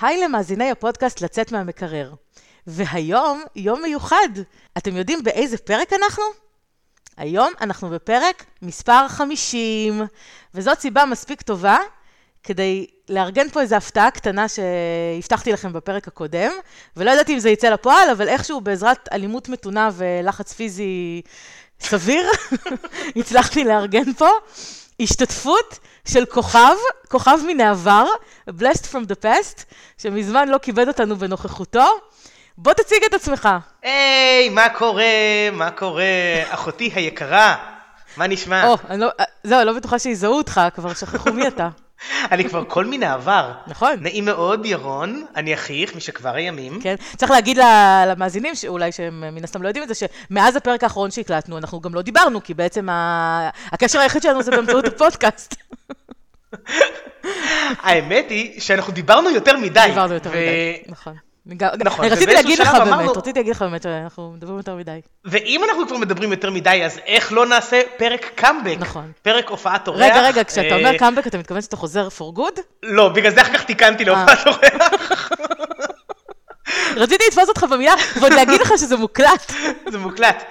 היי למאזיני הפודקאסט לצאת מהמקרר. והיום יום מיוחד. אתם יודעים באיזה פרק אנחנו? היום אנחנו בפרק מספר 50, וזאת סיבה מספיק טובה כדי לארגן פה איזו הפתעה קטנה שהבטחתי לכם בפרק הקודם, ולא ידעתי אם זה יצא לפועל, אבל איכשהו בעזרת אלימות מתונה ולחץ פיזי סביר, הצלחתי לארגן פה השתתפות של כוכב, כוכב מן העבר, blessed from the past, שמזמן לא כיבד אותנו בנוכחותו. בוא תציג את עצמך. היי, מה קורה? מה קורה? אחותי היקרה, מה נשמע? או, אני לא, זהו, לא בטוחה שיזהו אותך, כבר שכחו מי אתה. אני כבר כל מיני עבר. נכון. נעים מאוד, ירון, אני אחיך משכבר הימים. כן, צריך להגיד למאזינים, שאולי שהם מן הסתם לא יודעים את זה, שמאז הפרק האחרון שהקלטנו, אנחנו גם לא דיברנו, כי בעצם ה... הקשר היחיד שלנו זה באמצעות הפודקאסט. האמת היא שאנחנו דיברנו יותר מדי. דיברנו יותר מדי, נכון. נכון, רציתי להגיד לך באמת, רציתי להגיד לך באמת שאנחנו מדברים יותר מדי. ואם אנחנו כבר מדברים יותר מדי, אז איך לא נעשה פרק קאמבק? נכון. פרק הופעת אורח. רגע, רגע, כשאתה אומר קאמבק, אתה מתכוון שאתה חוזר for good? לא, בגלל זה אחר כך תיקנתי להופעת אורח. רציתי לתפוס אותך במילה, ועוד להגיד לך שזה מוקלט. זה מוקלט.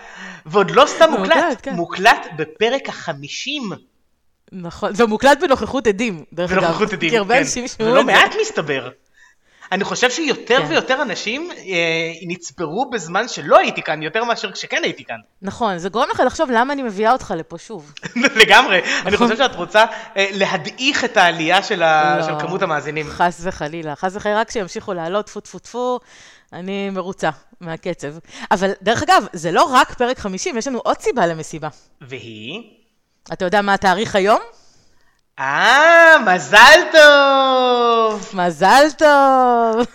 ועוד לא סתם מוקלט, כן. מוקלט בפרק החמישים. נכון, ומוקלט בנוכחות עדים, דרך אגב. בנוכחות עדים, כן. ולא מעט מסתבר. אני חושב שיותר כן. ויותר אנשים אה, נצברו בזמן שלא הייתי כאן, יותר מאשר כשכן הייתי כאן. נכון, זה גורם לך לחשוב למה אני מביאה אותך לפה שוב. לגמרי, נכון. אני חושב שאת רוצה אה, להדעיך את העלייה של, ה... לא, של כמות המאזינים. חס וחלילה, חס וחלילה, רק שימשיכו לעלות, טפו טפו טפו, אני מרוצה מהקצב. אבל דרך אגב, זה לא רק פרק 50, יש לנו עוד סיבה למסיבה. והיא? אתה יודע מה התאריך היום? אה, מזל טוב! מזל טוב.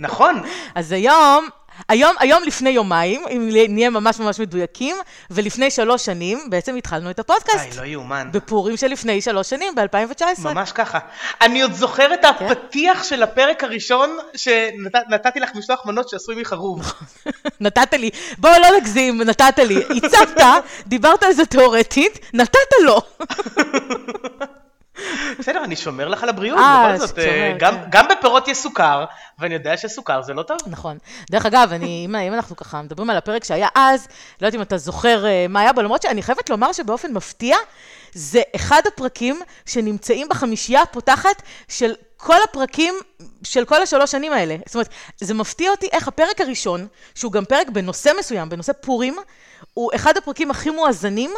נכון. אז היום, היום, היום לפני יומיים, אם נהיה ממש ממש מדויקים, ולפני שלוש שנים, בעצם התחלנו את הפודקאסט. איי, לא יאומן. בפורים של לפני שלוש שנים, ב-2019. ממש ככה. אני עוד זוכר את כן. הפתיח של הפרק הראשון, שנתתי לך משלוח מנות שעשוי מחרוב. נתת לי, בואו לא נגזים, נתת לי. הצבת, דיברת על זה תיאורטית, נתת לו. בסדר, אני שומר לך על הבריאות, אה, בכל זאת, אה, כן. גם בפירות יש סוכר, ואני יודע שסוכר זה לא טוב. נכון. דרך אגב, אם אנחנו ככה מדברים על הפרק שהיה אז, לא יודעת אם אתה זוכר אה, מה היה בו, למרות שאני חייבת לומר שבאופן מפתיע, זה אחד הפרקים שנמצאים בחמישייה הפותחת של כל הפרקים של כל השלוש שנים האלה. זאת אומרת, זה מפתיע אותי איך הפרק הראשון, שהוא גם פרק בנושא מסוים, בנושא פורים, הוא אחד הפרקים הכי מואזנים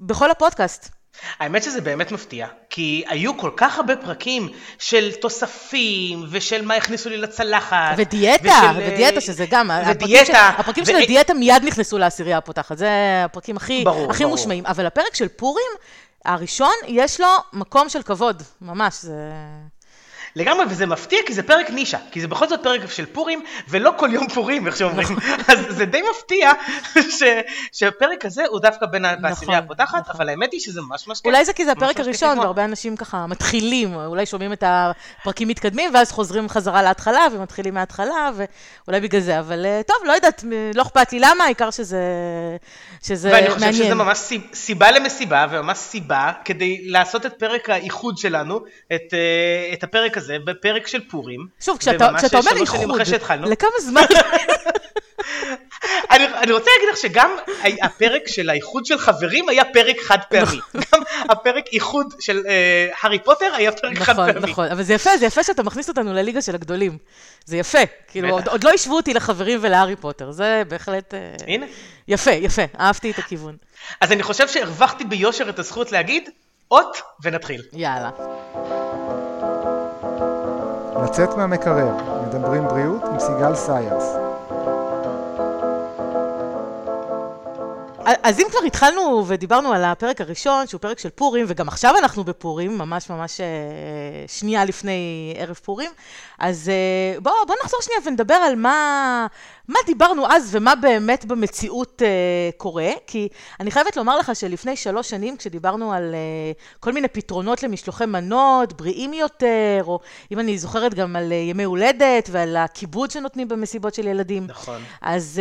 בכל הפודקאסט. האמת שזה באמת מפתיע, כי היו כל כך הרבה פרקים של תוספים, ושל מה הכניסו לי לצלחת. ודיאטה, ושל... ודיאטה, שזה גם, ודיאטה. הפרקים של, ו... של הדיאטה מיד נכנסו לעשירייה הפותחת, זה הפרקים הכי, ברור, הכי ברור. מושמעים. אבל הפרק של פורים, הראשון, יש לו מקום של כבוד, ממש, זה... לגמרי, וזה מפתיע כי זה פרק נישה, כי זה בכל זאת פרק של פורים, ולא כל יום פורים, איך שאומרים. נכון. אז זה די מפתיע ש, שהפרק הזה הוא דווקא בין נכון, בעשירייה הפותחת, נכון. אבל האמת היא שזה ממש ממש כיף. אולי זה כי זה הפרק הראשון, והרבה אנשים ככה מתחילים, אולי שומעים את הפרקים מתקדמים, ואז חוזרים חזרה להתחלה, ומתחילים מההתחלה, ואולי בגלל זה, אבל אה, טוב, לא יודעת, לא אכפת לי למה, העיקר שזה, שזה מעניין. ואני חושב שזה ממש סיבה למסיבה, וממש סיבה כדי לעשות את פרק האיחוד שלנו, את, אה, את הפרק הזה. הזה בפרק של פורים. שוב, כשאתה, כשאתה אומר איחוד, לכמה זמן? אני, אני רוצה להגיד לך שגם הפרק של האיחוד של חברים היה פרק חד פעמי. נכון. גם הפרק איחוד של אה, הארי פוטר היה פרק נכון, חד פעמי. נכון, נכון, אבל זה יפה, זה יפה שאתה מכניס אותנו לליגה של הגדולים. זה יפה. כאילו, עוד, עוד לא השוו אותי לחברים ולהארי פוטר, זה בהחלט... אה, הנה. יפה, יפה, אהבתי את הכיוון. אז אני חושב שהרווחתי ביושר את הזכות להגיד, אות ונתחיל. יאללה. לצאת מהמקרר, מדברים בריאות עם סיגל סיירס. אז אם כבר התחלנו ודיברנו על הפרק הראשון, שהוא פרק של פורים, וגם עכשיו אנחנו בפורים, ממש ממש אה, שנייה לפני ערב פורים, אז אה, בואו בוא נחזור שנייה ונדבר על מה, מה דיברנו אז ומה באמת במציאות uh, קורה, כי אני חייבת לומר לך שלפני שלוש שנים, כשדיברנו על uh, כל מיני פתרונות למשלוחי מנות, בריאים יותר, או אם אני זוכרת גם על uh, ימי הולדת ועל הכיבוד שנותנים במסיבות של ילדים. נכון. אז,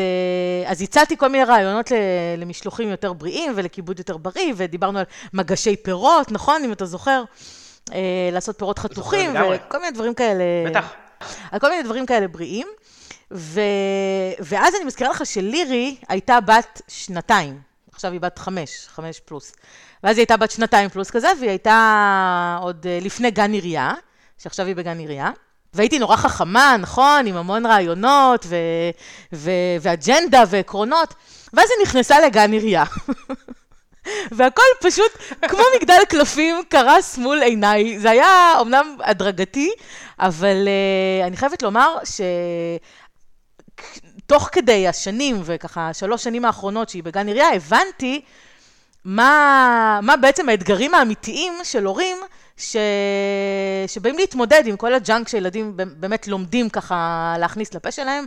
uh, אז הצעתי כל מיני רעיונות למשלוחים יותר בריאים ולכיבוד יותר בריא, ודיברנו על מגשי פירות, נכון? אם אתה זוכר? Uh, לעשות פירות חתוכים וכל מיני דברים כאלה. בטח. על כל מיני דברים כאלה בריאים. ו... ואז אני מזכירה לך שלירי הייתה בת שנתיים, עכשיו היא בת חמש, חמש פלוס. ואז היא הייתה בת שנתיים פלוס כזה, והיא הייתה עוד אה, לפני גן עירייה, שעכשיו היא בגן עירייה. והייתי נורא חכמה, נכון, עם המון רעיונות ו... ו... ואג'נדה ועקרונות, ואז היא נכנסה לגן עירייה. והכל פשוט, כמו מגדל קלפים, קרס מול עיניי. זה היה אומנם הדרגתי, אבל uh, אני חייבת לומר ש... תוך כדי השנים, וככה שלוש שנים האחרונות שהיא בגן עירייה, הבנתי מה, מה בעצם האתגרים האמיתיים של הורים ש... שבאים להתמודד עם כל הג'אנק שילדים באמת לומדים ככה להכניס לפה שלהם.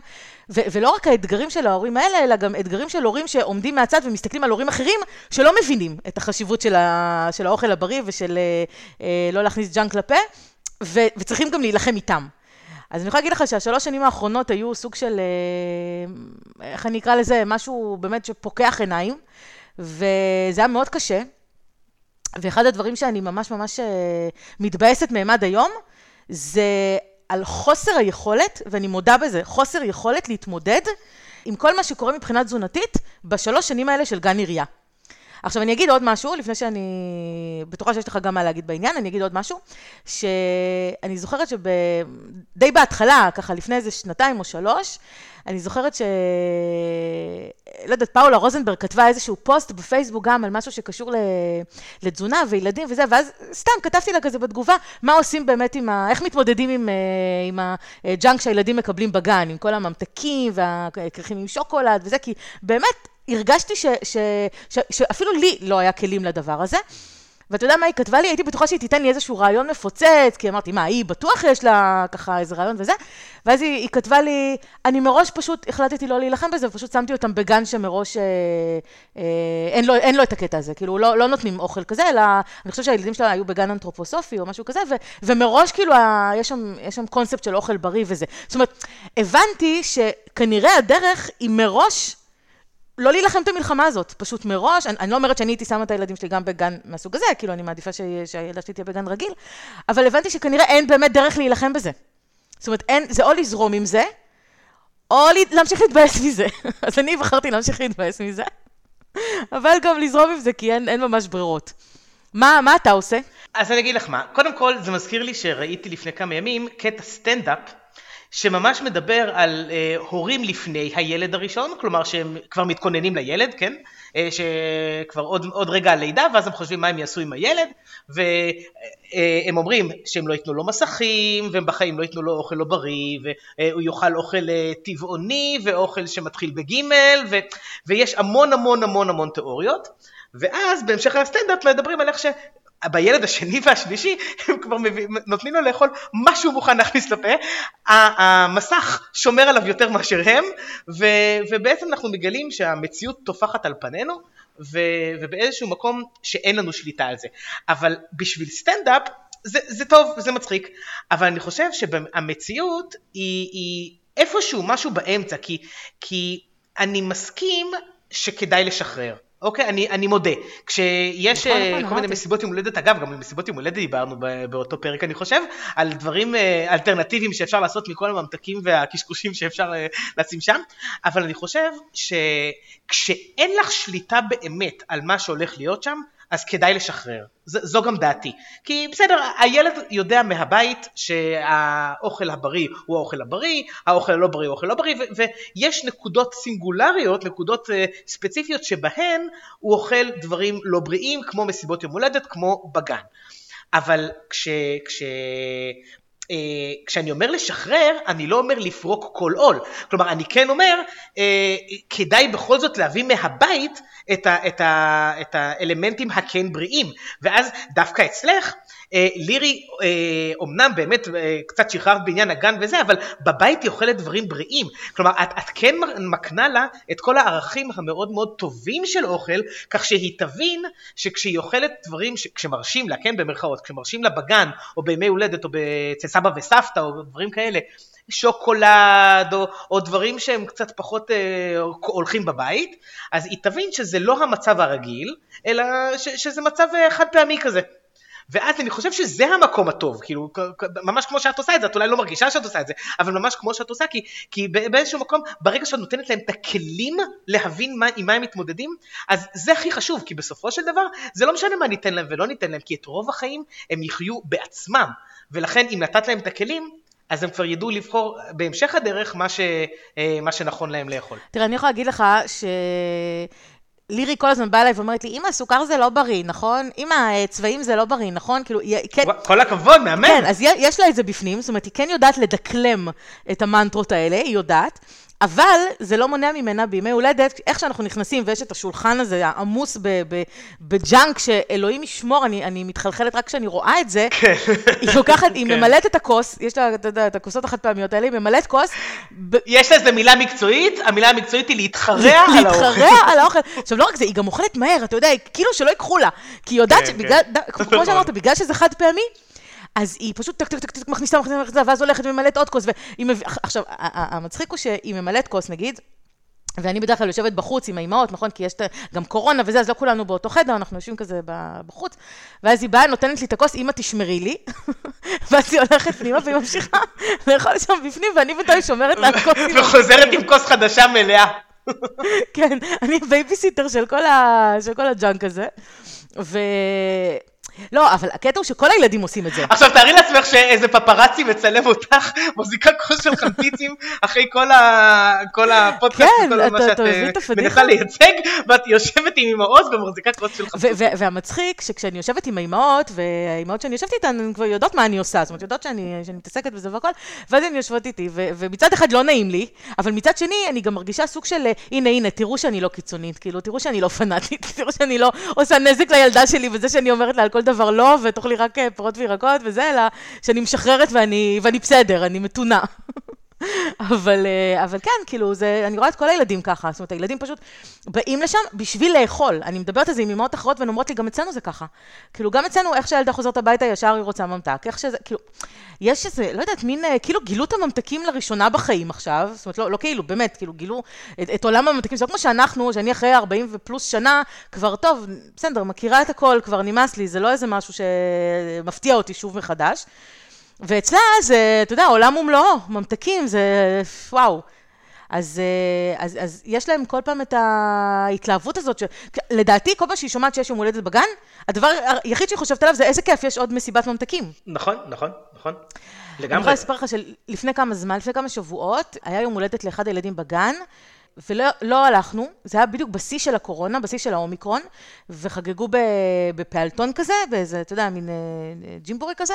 ו... ולא רק האתגרים של ההורים האלה, אלא גם אתגרים של הורים שעומדים מהצד ומסתכלים על הורים אחרים שלא מבינים את החשיבות של, ה... של האוכל הבריא ושל אה, לא להכניס ג'אנק לפה, ו... וצריכים גם להילחם איתם. אז אני יכולה להגיד לך שהשלוש שנים האחרונות היו סוג של, אה, איך אני אקרא לזה, משהו באמת שפוקח עיניים, וזה היה מאוד קשה. ואחד הדברים שאני ממש ממש אה, מתבאסת מהם עד היום, זה על חוסר היכולת, ואני מודה בזה, חוסר יכולת להתמודד עם כל מה שקורה מבחינה תזונתית בשלוש שנים האלה של גן עירייה. עכשיו, אני אגיד עוד משהו, לפני שאני בטוחה שיש לך גם מה להגיד בעניין, אני אגיד עוד משהו, שאני זוכרת שדי בהתחלה, ככה לפני איזה שנתיים או שלוש, אני זוכרת ש... לא יודעת, פאולה רוזנברג כתבה איזשהו פוסט בפייסבוק גם על משהו שקשור לתזונה וילדים וזה, ואז סתם כתבתי לה כזה בתגובה, מה עושים באמת עם ה... איך מתמודדים עם, אה, עם הג'אנק שהילדים מקבלים בגן, עם כל הממתקים והכרכים עם שוקולד וזה, כי באמת הרגשתי ש, ש, ש, שאפילו לי לא היה כלים לדבר הזה. ואתה יודע מה היא כתבה לי? הייתי בטוחה שהיא תיתן לי איזשהו רעיון מפוצץ, כי אמרתי, מה, היא בטוח יש לה ככה איזה רעיון וזה? ואז היא, היא כתבה לי, אני מראש פשוט החלטתי לא להילחם בזה, ופשוט שמתי אותם בגן שמראש אה, אה, אין, לו, אין לו את הקטע הזה, כאילו לא, לא נותנים אוכל כזה, אלא אני חושבת שהילדים שלה היו בגן אנתרופוסופי או משהו כזה, ו, ומראש כאילו ה, יש, שם, יש שם קונספט של אוכל בריא וזה. זאת אומרת, הבנתי שכנראה הדרך היא מראש לא להילחם את המלחמה הזאת, פשוט מראש, אני, אני לא אומרת שאני הייתי שמה את הילדים שלי גם בגן מהסוג הזה, כאילו אני מעדיפה שהילדה שלי תהיה בגן רגיל, אבל הבנתי שכנראה אין באמת דרך להילחם בזה. זאת אומרת, אין, זה או לזרום עם זה, או להמשיך להתבאס מזה. אז אני בחרתי להמשיך להתבאס מזה, אבל גם לזרום עם זה, כי אין, אין ממש ברירות. מה, מה אתה עושה? אז אני אגיד לך מה, קודם כל זה מזכיר לי שראיתי לפני כמה ימים קטע סטנדאפ שממש מדבר על אה, הורים לפני הילד הראשון, כלומר שהם כבר מתכוננים לילד, כן? אה, שכבר עוד, עוד רגע הלידה, ואז הם חושבים מה הם יעשו עם הילד, והם אה, אומרים שהם לא ייתנו לו מסכים, והם בחיים לא ייתנו לו אוכל לא בריא, והוא יאכל אוכל אה, טבעוני, ואוכל שמתחיל בגימל, ו, ויש המון המון המון המון תיאוריות. ואז בהמשך הסטנדאפ מדברים על איך בילד השני והשלישי הם כבר מביא, נותנים לו לאכול מה שהוא מוכן להכניס לפה, המסך שומר עליו יותר מאשר הם, ו, ובעצם אנחנו מגלים שהמציאות טופחת על פנינו, ו, ובאיזשהו מקום שאין לנו שליטה על זה. אבל בשביל סטנדאפ זה, זה טוב, זה מצחיק, אבל אני חושב שהמציאות היא, היא איפשהו משהו באמצע, כי, כי אני מסכים שכדאי לשחרר. אוקיי, אני, אני מודה. כשיש נכון, נכון, כל מיני מסיבות יום הולדת, אגב, גם במסיבות יום הולדת דיברנו באותו פרק, אני חושב, על דברים אה, אלטרנטיביים שאפשר לעשות מכל הממתקים והקשקושים שאפשר אה, לשים שם, אבל אני חושב שכשאין לך שליטה באמת על מה שהולך להיות שם, אז כדאי לשחרר. ז, זו גם דעתי. כי בסדר, הילד יודע מהבית שהאוכל הבריא הוא האוכל הבריא, האוכל הלא בריא הוא האוכל לא בריא, ו- ויש נקודות סינגולריות, נקודות uh, ספציפיות שבהן הוא אוכל דברים לא בריאים, כמו מסיבות יום הולדת, כמו בגן. אבל כש, כש, אה, כשאני אומר לשחרר, אני לא אומר לפרוק כל עול. כלומר, אני כן אומר, אה, כדאי בכל זאת להביא מהבית את, ה, את, ה, את האלמנטים הכן בריאים. ואז דווקא אצלך, לירי אומנם באמת קצת שחררת בעניין הגן וזה, אבל בבית היא אוכלת דברים בריאים. כלומר, את, את כן מקנה לה את כל הערכים המאוד מאוד טובים של אוכל, כך שהיא תבין שכשהיא אוכלת דברים, כשמרשים לה, כן במרכאות, כשמרשים לה בגן, או בימי הולדת, או אצל סבא וסבתא, או דברים כאלה, שוקולד, או, או דברים שהם קצת פחות אה, הולכים בבית, אז היא תבין שזה לא המצב הרגיל, אלא ש, שזה מצב אה, חד פעמי כזה. ואז אני חושב שזה המקום הטוב, כאילו, ממש כמו שאת עושה את זה, את אולי לא מרגישה שאת עושה את זה, אבל ממש כמו שאת עושה, כי, כי באיזשהו מקום, ברגע שאת נותנת להם את הכלים להבין מה, עם מה הם מתמודדים, אז זה הכי חשוב, כי בסופו של דבר, זה לא משנה מה ניתן להם ולא ניתן להם, כי את רוב החיים הם יחיו בעצמם, ולכן אם נתת להם את הכלים, אז הם כבר ידעו לבחור בהמשך הדרך מה, ש, אה, מה שנכון להם לאכול. תראה, אני יכולה להגיד לך ש... לירי כל הזמן באה אליי ואומרת לי, אמא, סוכר זה לא בריא, נכון? אמא, צבעים זה לא בריא, נכון? כאילו, כן... כל הכבוד, מהמם. כן, אז יש לה את זה בפנים, זאת אומרת, היא כן יודעת לדקלם את המנטרות האלה, היא יודעת. אבל זה לא מונע ממנה בימי הולדת, איך שאנחנו נכנסים ויש את השולחן הזה העמוס בג'אנק, שאלוהים ישמור, אני, אני מתחלחלת רק כשאני רואה את זה, כן. היא לוקחת, היא כן. ממלאת את הכוס, יש לה, אתה יודע, את הכוסות החד פעמיות האלה, היא ממלאת כוס. יש לזה מילה מקצועית, המילה המקצועית היא להתחרע על האוכל. להתחרע על האוכל. עכשיו, לא רק זה, היא גם אוכלת מהר, אתה יודע, כאילו שלא ייקחו לה, כי היא יודעת כן, שבגלל, כמו שאמרת, בגלל שזה חד פעמי, אז היא פשוט טק טק טק טק מכניסה, מכניסה, מכניסה, ואז הולכת וממלאת עוד כוס, מביא... עכשיו, המצחיק הוא שהיא ממלאת כוס, נגיד, ואני בדרך כלל יושבת בחוץ עם האימהות, נכון? כי יש גם קורונה וזה, אז לא כולנו באותו חדר, אנחנו יושבים כזה בחוץ. ואז היא באה, נותנת לי את הכוס, אמא תשמרי לי. ואז היא הולכת פנימה והיא ממשיכה לאכול שם בפנים, ואני בינתיים שומרת לה כוס. וחוזרת עם כוס חדשה מלאה. כן, אני בייביסיטר של כל הג'אנק הזה. ו... לא, אבל הקטע הוא שכל הילדים עושים את זה. עכשיו תארי לעצמך שאיזה פפרצי מצלם אותך, מחזיקה כוס של חמצוצים אחרי כל הפודקאסט, כן, כל מה שאת אה, מנסה לייצג, ואת יושבת עם אמהות ומחזיקה כוס של חמפיצים. והמצחיק, שכשאני יושבת עם האמהות, והאמהות שאני יושבת איתן, הן כבר יודעות מה אני עושה, זאת אומרת, יודעות שאני מתעסקת בזה והכל, ואז הן יושבות איתי, ומצד אחד לא נעים לי, אבל מצד שני, אני גם מרגישה סוג של, הנה, הנה, תראו שאני לא קיצונית, כאילו, תראו שאני לא פנאטית, תראו שאני לא עושה נזק לילדה שלי, וזה שאני אומרת לה על כל דבר לא, ותאכלי רק אה, פירות וירקות וזה, אלא שאני משחררת ואני, ואני בסדר, אני מתונה. אבל, אה, אבל כן, כאילו, זה, אני רואה את כל הילדים ככה, זאת אומרת, הילדים פשוט באים לשם בשביל לאכול. אני מדברת על זה עם אמהות אחרות, והן אומרות לי, גם אצלנו זה ככה. כאילו, גם אצלנו, איך שהילדה חוזרת הביתה, ישר היא רוצה ממתק. איך שזה, כאילו, יש איזה, לא יודעת, מין, אה, כאילו, גילו את הממתקים לראשונה בחיים עכשיו. זאת אומרת, לא, לא כאילו, באמת, כאילו, גילו את, את עולם הממתקים. זה לא כמו שאנחנו, שאני אחרי 40 ופלוס שנה, כבר, טוב, בסדר, מכירה את הכל, כבר נמאס לי, זה לא איזה משהו שמפתיע אותי שוב מחדש. ואצלה זה, אתה יודע, עולם ומלואו, ממתקים, זה וואו. אז, אה, אז, אז יש להם כל פעם את ההתלהבות הזאת, ש... לדעתי, כל פעם שהיא שומעת שיש יום הולדת בגן, הדבר היחיד שהיא חושבת עליו זה איזה כיף, יש עוד מסיבת ממתקים. נכון, נכון, נכון. לגמרי. אני יכולה לספר לך שלפני כמה זמן, לפני כמה שבועות, היה יום הולדת לאחד הילדים בגן, ולא לא הלכנו, זה היה בדיוק בשיא של הקורונה, בשיא של האומיקרון, וחגגו בפעלתון כזה, באיזה, אתה יודע, מין אה, ג'ימבורי כזה,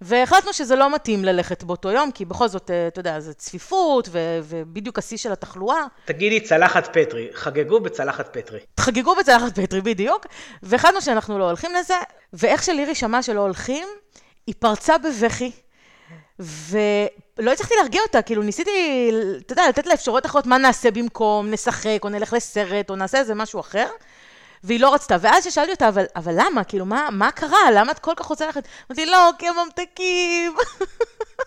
והחלטנו שזה לא מתאים ללכת באותו יום, כי בכל זאת, אה, אתה יודע, זה צפיפות, ו- ובדיוק השיא של התחלואה. תגידי צלחת פטרי, חגגו בצלחת פטרי. חגגו בצלחת פטרי, בדיוק, והחלטנו שאנחנו לא הולכים לזה, ואיך שלירי שמעה שלא הולכים, היא פרצה בבכי. ולא הצלחתי להרגיע אותה, כאילו ניסיתי, אתה יודע, לתת לה אפשרויות אחרות, מה נעשה במקום, נשחק, או נלך לסרט, או נעשה איזה משהו אחר. והיא לא רצתה. ואז ששאלתי אותה, אבל, אבל למה? כאילו, מה, מה קרה? למה את כל כך רוצה ללכת? אמרתי, לא, כי הם ממתקים.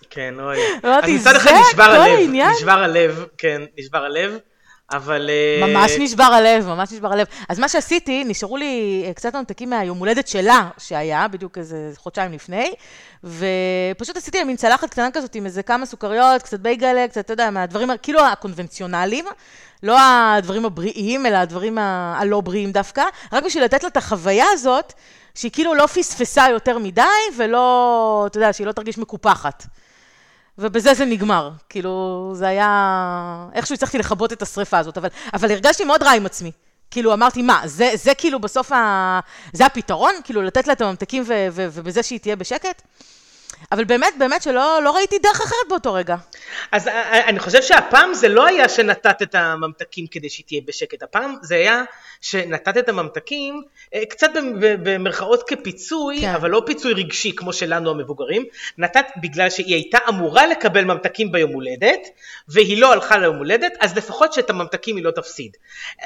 כן, אוי. אמרתי, זה כל העניין? נשבר הלב, כן, נשבר הלב. אבל... אה, ממש נשבר הלב, ממש נשבר הלב. אז מה שעשיתי, נשארו לי אה, קצת ממתקים מהיום הולדת שלה, שהיה בדיוק איזה חודשיים לפני, ופשוט עשיתי לה מין צלחת קטנה כזאת עם איזה כמה סוכריות, קצת בייגלה, קצת, אתה יודע, מהדברים, כאילו הקונבנציונליים, לא הדברים הבריאים, אלא הדברים הלא בריאים דווקא, רק בשביל לתת לה את החוויה הזאת, שהיא כאילו לא פספסה יותר מדי, ולא, אתה יודע, שהיא לא תרגיש מקופחת. ובזה זה נגמר. כאילו, זה היה... איכשהו הצלחתי לכבות את השריפה הזאת, אבל, אבל הרגשתי מאוד רע עם עצמי. כאילו, אמרתי, מה, זה, זה כאילו בסוף ה... זה הפתרון? כאילו, לתת לה את הממתקים ו- ו- ובזה שהיא תהיה בשקט? אבל באמת, באמת שלא לא ראיתי דרך אחרת באותו רגע. אז אה, אה, אני חושב שהפעם זה לא היה שנתת את הממתקים כדי שהיא תהיה בשקט, הפעם זה היה שנתת את הממתקים אה, קצת במרכאות כפיצוי, כן. אבל לא פיצוי רגשי כמו שלנו המבוגרים, נתת בגלל שהיא הייתה אמורה לקבל ממתקים ביום הולדת, והיא לא הלכה ליום הולדת, אז לפחות שאת הממתקים היא לא תפסיד.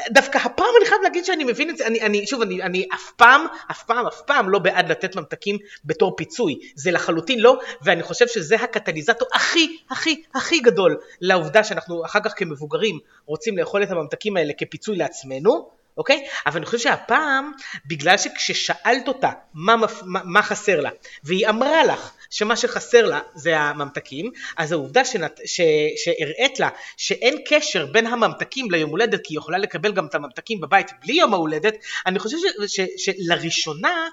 דווקא הפעם אני חייב להגיד שאני מבין את זה, אני, אני שוב, אני, אני אף פעם, אף פעם, אף פעם לא בעד לתת ממתקים בתור פיצוי, זה לחלוטין לא, ואני חושב שזה הקטליזטור הכי, הכי, הכי גדול לעובדה שאנחנו אחר כך כמבוגרים רוצים לאכול את הממתקים האלה כפיצוי לעצמנו, אוקיי? אבל אני חושב שהפעם, בגלל שכששאלת אותה מה, מה, מה חסר לה, והיא אמרה לך שמה שחסר לה זה הממתקים, אז העובדה שנת, ש, שהראית לה שאין קשר בין הממתקים ליום הולדת, כי היא יכולה לקבל גם את הממתקים בבית בלי יום ההולדת, אני חושב ש, ש, שלראשונה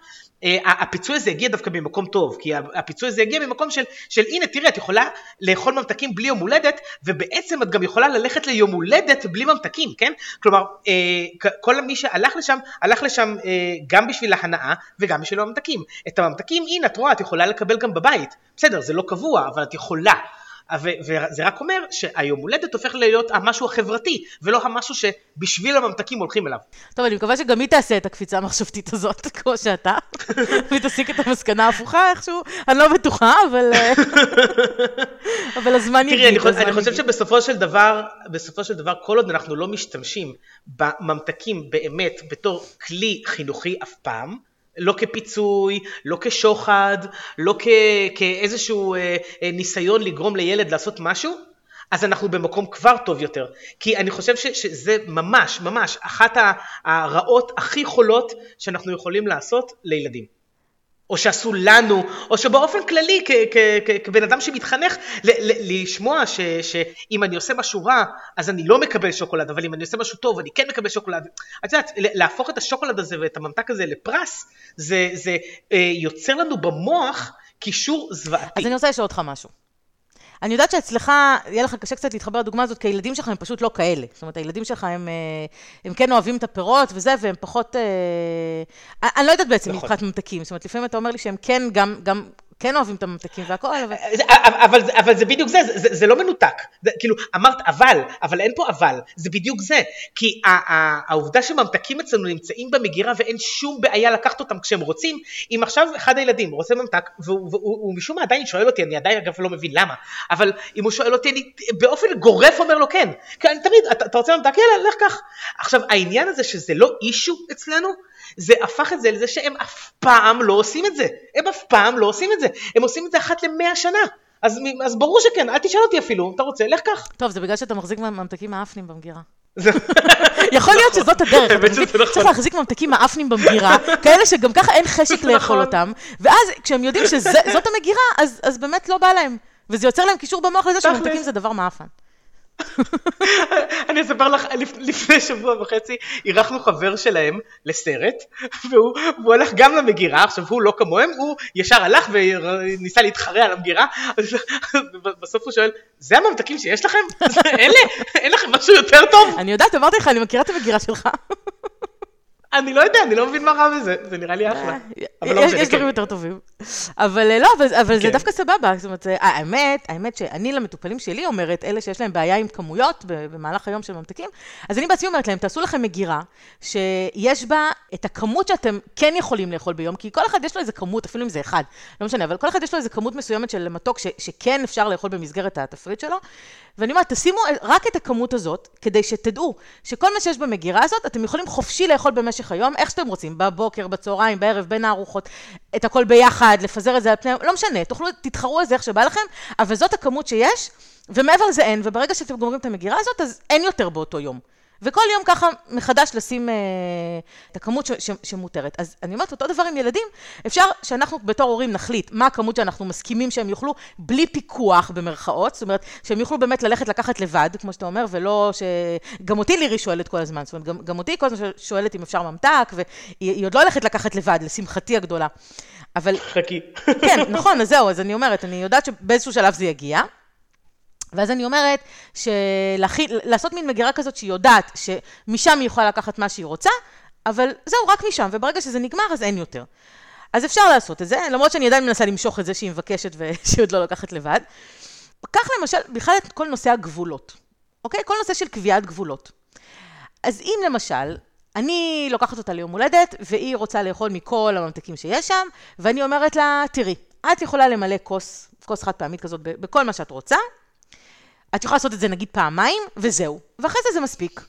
אה, הפיצוי הזה הגיע דווקא ממקום טוב, כי הפיצוי הזה הגיע ממקום של, של הנה תראה את יכולה לאכול ממתקים בלי יום הולדת, ובעצם את גם יכולה ללכת ליום הולדת בלי ממתקים, כן? כלומר, אה, כל מי שהלך לשם, הלך לשם אה, גם בשביל ההנאה וגם בשביל הממתקים. את הממתקים, הנה את רואה, את יכולה לקבל גם בבית. בסדר, זה לא קבוע, אבל את יכולה. וזה רק אומר שהיום הולדת הופך להיות המשהו החברתי, ולא המשהו שבשביל הממתקים הולכים אליו. טוב, אני מקווה שגם היא תעשה את הקפיצה המחשבתית הזאת, כמו שאתה, והיא תסיק את המסקנה ההפוכה איכשהו, אני לא בטוחה, אבל, אה, אבל הזמן יגיד. תראי, אני, אני חושב שבסופו של דבר, בסופו של דבר, כל עוד אנחנו לא משתמשים בממתקים באמת בתור כלי חינוכי אף פעם, לא כפיצוי, לא כשוחד, לא כ, כאיזשהו אה, אה, ניסיון לגרום לילד לעשות משהו, אז אנחנו במקום כבר טוב יותר. כי אני חושב ש, שזה ממש, ממש אחת הרעות הכי חולות שאנחנו יכולים לעשות לילדים. או שעשו לנו, או שבאופן כללי כבן אדם שמתחנך לשמוע שאם אני עושה משהו רע אז אני לא מקבל שוקולד, אבל אם אני עושה משהו טוב אני כן מקבל שוקולד. את יודעת, להפוך את השוקולד הזה ואת הממתק הזה לפרס, זה, זה אה, יוצר לנו במוח קישור זוועתי. אז אני רוצה לשאול אותך משהו. אני יודעת שאצלך, יהיה לך קשה קצת להתחבר לדוגמה הזאת, כי הילדים שלך הם פשוט לא כאלה. זאת אומרת, הילדים שלך הם, אה, הם כן אוהבים את הפירות וזה, והם פחות... אה, אני לא יודעת בעצם נכון. מבחינת ממתקים. זאת אומרת, לפעמים אתה אומר לי שהם כן גם, גם כן אוהבים את הממתקים והכל, אבל... אבל, אבל זה בדיוק זה, זה, לא מנותק. כאילו, אמרת אבל, אבל אין פה אבל, זה בדיוק זה. כי העובדה שממתקים אצלנו נמצאים במגירה ואין שום בעיה לקחת אותם כשהם רוצים, אם עכשיו אחד הילדים רוצה ממתק, והוא משום מה עדיין שואל אותי, אני עדיין אגב לא מבין למה, אבל אם הוא שואל אותי, אני באופן גורף אומר לו כן. כי אני תמיד, אתה רוצה ממתק? יאללה, לך קח. עכשיו, העניין הזה שזה לא אישו אצלנו, זה הפך את זה לזה שהם אף פעם לא עושים את זה. הם אף פעם לא עושים את זה. הם עושים את זה אחת למאה שנה. אז, אז ברור שכן, אל תשאל אותי אפילו, אתה רוצה, לך קח. טוב, זה בגלל שאתה מחזיק ממתקים מאפנים במגירה. יכול להיות שזאת הדרך, נכון. צריך להחזיק ממתקים מאפנים במגירה, כאלה שגם ככה אין חשק לאכול נכון. אותם, ואז כשהם יודעים שזאת המגירה, אז באמת לא בא להם. וזה יוצר להם קישור במוח לזה שממתקים זה דבר מאפן. אני אספר לך, לפני שבוע וחצי אירחנו חבר שלהם לסרט, והוא, והוא הלך גם למגירה, עכשיו הוא לא כמוהם, הוא ישר הלך וניסה להתחרע על המגירה, בסוף הוא שואל, זה הממתקים שיש לכם? אלה? אין לכם משהו יותר טוב? אני יודעת, אמרתי לך, אני מכירה את המגירה שלך. אני לא יודע, אני לא מבין מה רע בזה, זה נראה לי אחלה. אבל לא יש דברים כן. יותר טובים. אבל אה, לא, אבל זה כן. דווקא סבבה. זאת אומרת, האמת, האמת שאני למטופלים שלי אומרת, אלה שיש להם בעיה עם כמויות במהלך היום של ממתקים, אז אני בעצמי אומרת להם, תעשו לכם מגירה, שיש בה את הכמות שאתם כן יכולים לאכול ביום, כי כל אחד יש לו איזה כמות, אפילו אם זה אחד, לא משנה, אבל כל אחד יש לו איזה כמות מסוימת של מתוק שכן אפשר לאכול במסגרת התפריט שלו, ואני אומרת, תשימו רק את הכמות הזאת, כדי שתדעו שכל מה שיש במגירה הזאת, אתם יכולים חופשי לאכול במשך היום, איך שאתם רוצים, בבוקר, בצהריים, בערב, בין הארוחות, את הכל ביחד, לפזר את זה על פני, לא משנה, תוכלו, תתחרו על זה איך שבא לכם, אבל זאת הכמות שיש, ומעבר לזה אין, וברגע שאתם גומרים את המגירה הזאת, אז אין יותר באותו יום. וכל יום ככה מחדש לשים אה, את הכמות ש, ש, שמותרת. אז אני אומרת, אותו דבר עם ילדים, אפשר שאנחנו בתור הורים נחליט מה הכמות שאנחנו מסכימים שהם יאכלו בלי פיקוח במרכאות, זאת אומרת, שהם יוכלו באמת ללכת לקחת לבד, כמו שאתה אומר, ולא ש... גם אותי לירי שואלת כל הזמן, זאת אומרת, גם, גם אותי כל הזמן שואלת אם אפשר ממתק, והיא עוד לא הולכת לקחת לבד, לשמחתי הגדולה. אבל... חכי. כן, נכון, אז זהו, אז אני אומרת, אני יודעת שבאיזשהו שלב זה יגיע. ואז אני אומרת, לעשות מין מגירה כזאת שהיא יודעת שמשם היא יכולה לקחת מה שהיא רוצה, אבל זהו, רק משם, וברגע שזה נגמר אז אין יותר. אז אפשר לעשות את זה, למרות שאני עדיין מנסה למשוך את זה שהיא מבקשת ושהיא עוד לא לוקחת לבד. קח למשל, בכלל את כל נושא הגבולות, אוקיי? כל נושא של קביעת גבולות. אז אם למשל, אני לוקחת אותה ליום הולדת, והיא רוצה לאכול מכל הממתקים שיש שם, ואני אומרת לה, תראי, את יכולה למלא כוס, כוס חד פעמית כזאת בכל מה שאת רוצה, את יכולה לעשות את זה נגיד פעמיים, וזהו. ואחרי זה זה מספיק.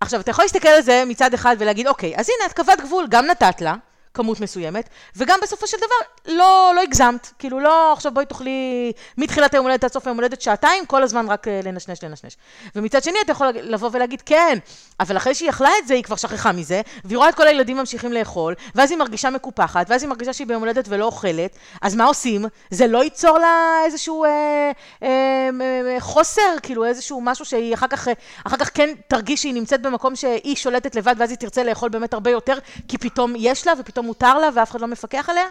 עכשיו, אתה יכול להסתכל על זה מצד אחד ולהגיד, אוקיי, אז הנה, את קבעת גבול, גם נתת לה, כמות מסוימת, וגם בסופו של דבר לא, לא הגזמת, כאילו לא עכשיו בואי תאכלי מתחילת היום הולדת עד סוף היום הולדת שעתיים, כל הזמן רק אה, לנשנש, לנשנש. ומצד שני אתה יכול לבוא ולהגיד כן, אבל אחרי שהיא אכלה את זה היא כבר שכחה מזה, והיא רואה את כל הילדים ממשיכים לאכול, ואז היא מרגישה מקופחת, ואז היא מרגישה שהיא ביום הולדת ולא אוכלת, אז מה עושים? זה לא ייצור לה איזשהו אה, אה, אה, חוסר, כאילו איזשהו משהו שהיא אחר כך, אה, אחר כך כן תרגיש שהיא נמצאת במקום שהיא שולטת לבד, ואז היא תרצה לאכול באמת הרבה יותר, כי פתאום יש לה ופתאום מותר לה ואף אחד לא מפקח עליה?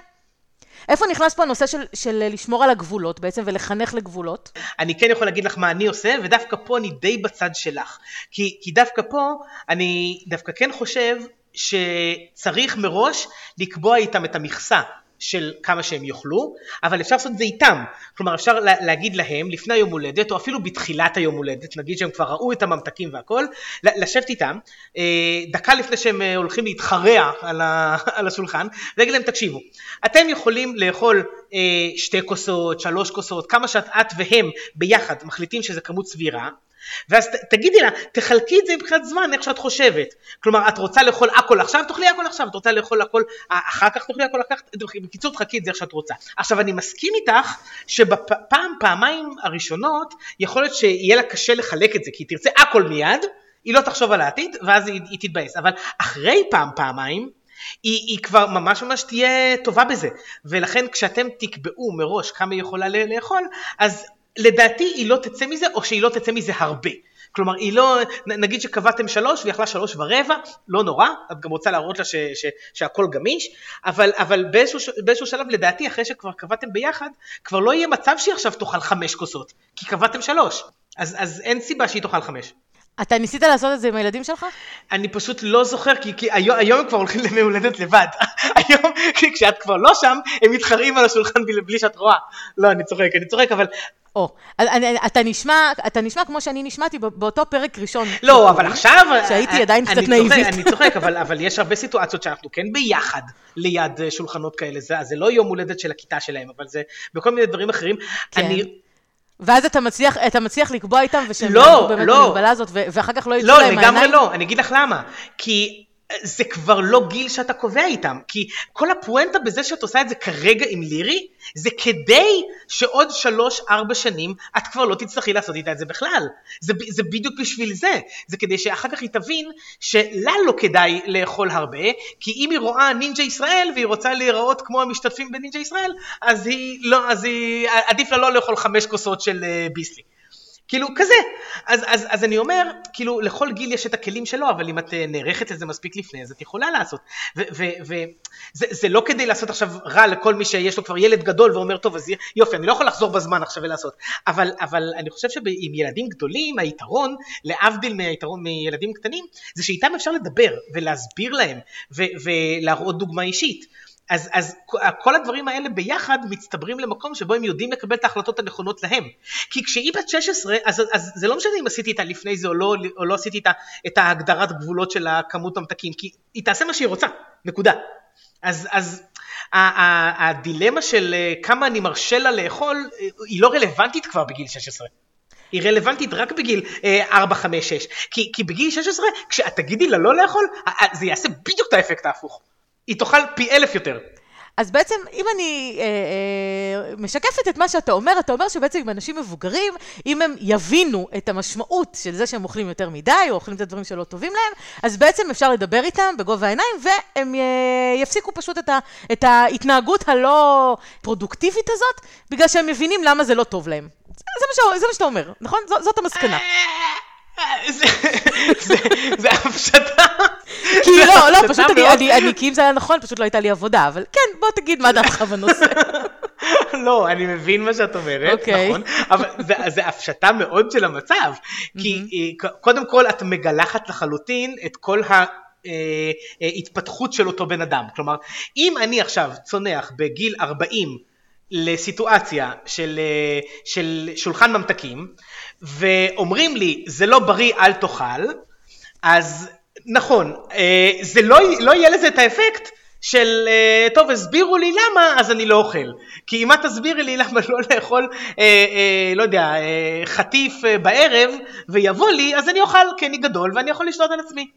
איפה נכנס פה הנושא של, של לשמור על הגבולות בעצם ולחנך לגבולות? אני כן יכול להגיד לך מה אני עושה, ודווקא פה אני די בצד שלך. כי, כי דווקא פה אני דווקא כן חושב שצריך מראש לקבוע איתם את המכסה. של כמה שהם יאכלו, אבל אפשר לעשות את זה איתם. כלומר, אפשר להגיד להם לפני היום הולדת, או אפילו בתחילת היום הולדת, נגיד שהם כבר ראו את הממתקים והכל, לשבת איתם, אה, דקה לפני שהם אה, הולכים להתחרע על השולחן, ולהגיד להם, תקשיבו, אתם יכולים לאכול אה, שתי כוסות, שלוש כוסות, כמה שאת את והם ביחד מחליטים שזה כמות סבירה, ואז ת, תגידי לה, תחלקי את זה מבחינת זמן איך שאת חושבת. כלומר, את רוצה לאכול הכל עכשיו, תאכלי הכל עכשיו, את רוצה לאכול הכל אחר כך, תאכלי הכל אחר כך, בקיצור תחלקי את זה איך שאת רוצה. עכשיו, אני מסכים איתך שבפעם, פעמיים הראשונות, יכול להיות שיהיה לה קשה לחלק את זה, כי היא תרצה הכל מיד, היא לא תחשוב על העתיד, ואז היא, היא תתבאס. אבל אחרי פעם, פעמיים, היא, היא כבר ממש ממש תהיה טובה בזה. ולכן כשאתם תקבעו מראש כמה היא יכולה לאכול, אז לדעתי היא לא תצא מזה, או שהיא לא תצא מזה הרבה. כלומר, היא לא, נגיד שקבעתם שלוש והיא אכלה שלוש ורבע, לא נורא, את גם רוצה להראות לה ש, ש, שהכל גמיש, אבל, אבל באיזשהו, באיזשהו שלב, לדעתי, אחרי שכבר קבעתם ביחד, כבר לא יהיה מצב שהיא עכשיו תאכל חמש כוסות, כי קבעתם שלוש, אז, אז אין סיבה שהיא תאכל חמש. אתה ניסית לעשות את זה עם הילדים שלך? אני פשוט לא זוכר, כי, כי היום, היום הם כבר הולכים למי הולדת לבד. היום, כשאת כבר לא שם, הם מתחרים על השולחן בלי, בלי שאת רואה. לא, אני צוחק, אני צוחק, אבל או, אתה נשמע, אתה נשמע כמו שאני נשמעתי באותו פרק ראשון. לא, אבל עכשיו... שהייתי אה, עדיין קצת נאיבית. אני צוחק, אבל, יש הרבה סיטואציות שאנחנו כן ביחד ליד אה, שולחנות כאלה. זה, לא יום הולדת של הכיתה שלהם, אבל זה בכל מיני דברים אחרים. כן. אני... ואז אתה מצליח, אתה מצליח לקבוע איתם, ושהם לא, באמת לא. במגבלה הזאת, ואחר כך לא יצאו לא, להם העיניים? לא, לגמרי לא. אני אגיד לך למה. כי זה כבר לא גיל שאתה קובע איתם, כי כל הפואנטה בזה שאת עושה את זה כרגע עם לירי, זה כדי שעוד שלוש-ארבע שנים את כבר לא תצטרכי לעשות איתה את זה בכלל. זה, זה בדיוק בשביל זה, זה כדי שאחר כך היא תבין שלה לא כדאי לאכול הרבה, כי אם היא רואה נינג'ה ישראל והיא רוצה להיראות כמו המשתתפים בנינג'ה ישראל, אז היא לא, אז היא, עדיף לה לא לאכול חמש כוסות של uh, ביסלי. כאילו, כזה. אז, אז, אז אני אומר, כאילו, לכל גיל יש את הכלים שלו, אבל אם את אה, נערכת לזה מספיק לפני, אז את יכולה לעשות. וזה לא כדי לעשות עכשיו רע לכל מי שיש לו כבר ילד גדול ואומר, טוב, אז יופי, אני לא יכול לחזור בזמן עכשיו ולעשות. אבל, אבל אני חושב שעם ילדים גדולים, היתרון, להבדיל מהיתרון מילדים קטנים, זה שאיתם אפשר לדבר ולהסביר להם ולהראות דוגמה אישית. אז, אז כל הדברים האלה ביחד מצטברים למקום שבו הם יודעים לקבל את ההחלטות הנכונות להם. כי כשהיא בת 16, אז, אז זה לא משנה אם עשיתי איתה לפני זה או לא, או לא עשיתי איתה את ההגדרת גבולות של הכמות המתקים, כי היא תעשה מה שהיא רוצה, נקודה. אז, אז הדילמה של אה, כמה אני מרשה לה לאכול, אה, היא לא רלוונטית כבר בגיל 16. היא רלוונטית רק בגיל 4, 5, 6. כי, כי בגיל 16, כשאת תגידי לה לא לאכול, זה יעשה בדיוק את האפקט ההפוך. היא תאכל פי אלף יותר. אז בעצם, אם אני אה, אה, משקפת את מה שאתה אומר, אתה אומר שבעצם עם אנשים מבוגרים, אם הם יבינו את המשמעות של זה שהם אוכלים יותר מדי, או אוכלים את הדברים שלא טובים להם, אז בעצם אפשר לדבר איתם בגובה העיניים, והם אה, יפסיקו פשוט את, ה, את ההתנהגות הלא פרודוקטיבית הזאת, בגלל שהם מבינים למה זה לא טוב להם. זה, זה, מה, זה מה שאתה אומר, נכון? ז, זאת המסקנה. זה הפשטה. כי לא, לא, פשוט אני, כי אם זה היה נכון, פשוט לא הייתה לי עבודה, אבל כן, בוא תגיד מה דעתך בנושא. לא, אני מבין מה שאת אומרת, אוקיי. נכון, אבל זה הפשטה מאוד של המצב, כי אה, קודם כל את מגלחת לחלוטין את כל ה... אה, אה, התפתחות של אותו בן אדם. כלומר, אם אני עכשיו צונח בגיל 40 לסיטואציה של, של שולחן ממתקים, ואומרים לי, זה לא בריא, אל תאכל, אז נכון, אה, זה לא, לא יהיה לזה את האפקט של אה, טוב הסבירו לי למה אז אני לא אוכל כי אם את תסבירי לי למה לא לאכול אה, אה, לא יודע אה, חטיף אה, בערב ויבוא לי אז אני אוכל כי אני גדול ואני יכול לשלוט על עצמי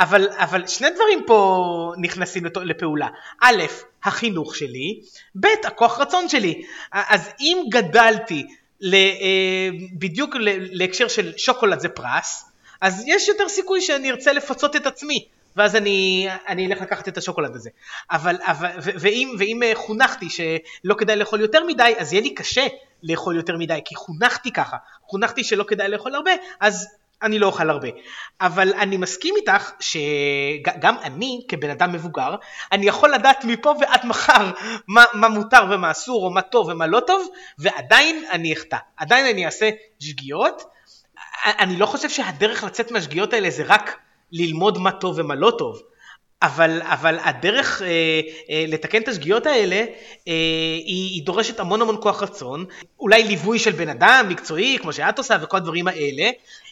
אבל, אבל שני דברים פה נכנסים לפעולה. א', החינוך שלי, ב', הכוח רצון שלי. אז אם גדלתי אה, בדיוק להקשר של שוקולד זה פרס, אז יש יותר סיכוי שאני ארצה לפצות את עצמי. ואז אני, אני אלך לקחת את השוקולד הזה. אבל, אבל ואם, ואם אה, חונכתי שלא כדאי לאכול יותר מדי, אז יהיה לי קשה לאכול יותר מדי, כי חונכתי ככה. חונכתי שלא כדאי לאכול הרבה, אז אני לא אוכל הרבה. אבל אני מסכים איתך שגם אני, כבן אדם מבוגר, אני יכול לדעת מפה ועד מחר מה, מה מותר ומה אסור, או מה טוב ומה לא טוב, ועדיין אני אחטא. עדיין אני אעשה שגיאות. אני לא חושב שהדרך לצאת מהשגיאות האלה זה רק ללמוד מה טוב ומה לא טוב. אבל, אבל הדרך אה, אה, לתקן את השגיאות האלה אה, היא, היא דורשת המון המון כוח רצון, אולי ליווי של בן אדם מקצועי כמו שאת עושה וכל הדברים האלה,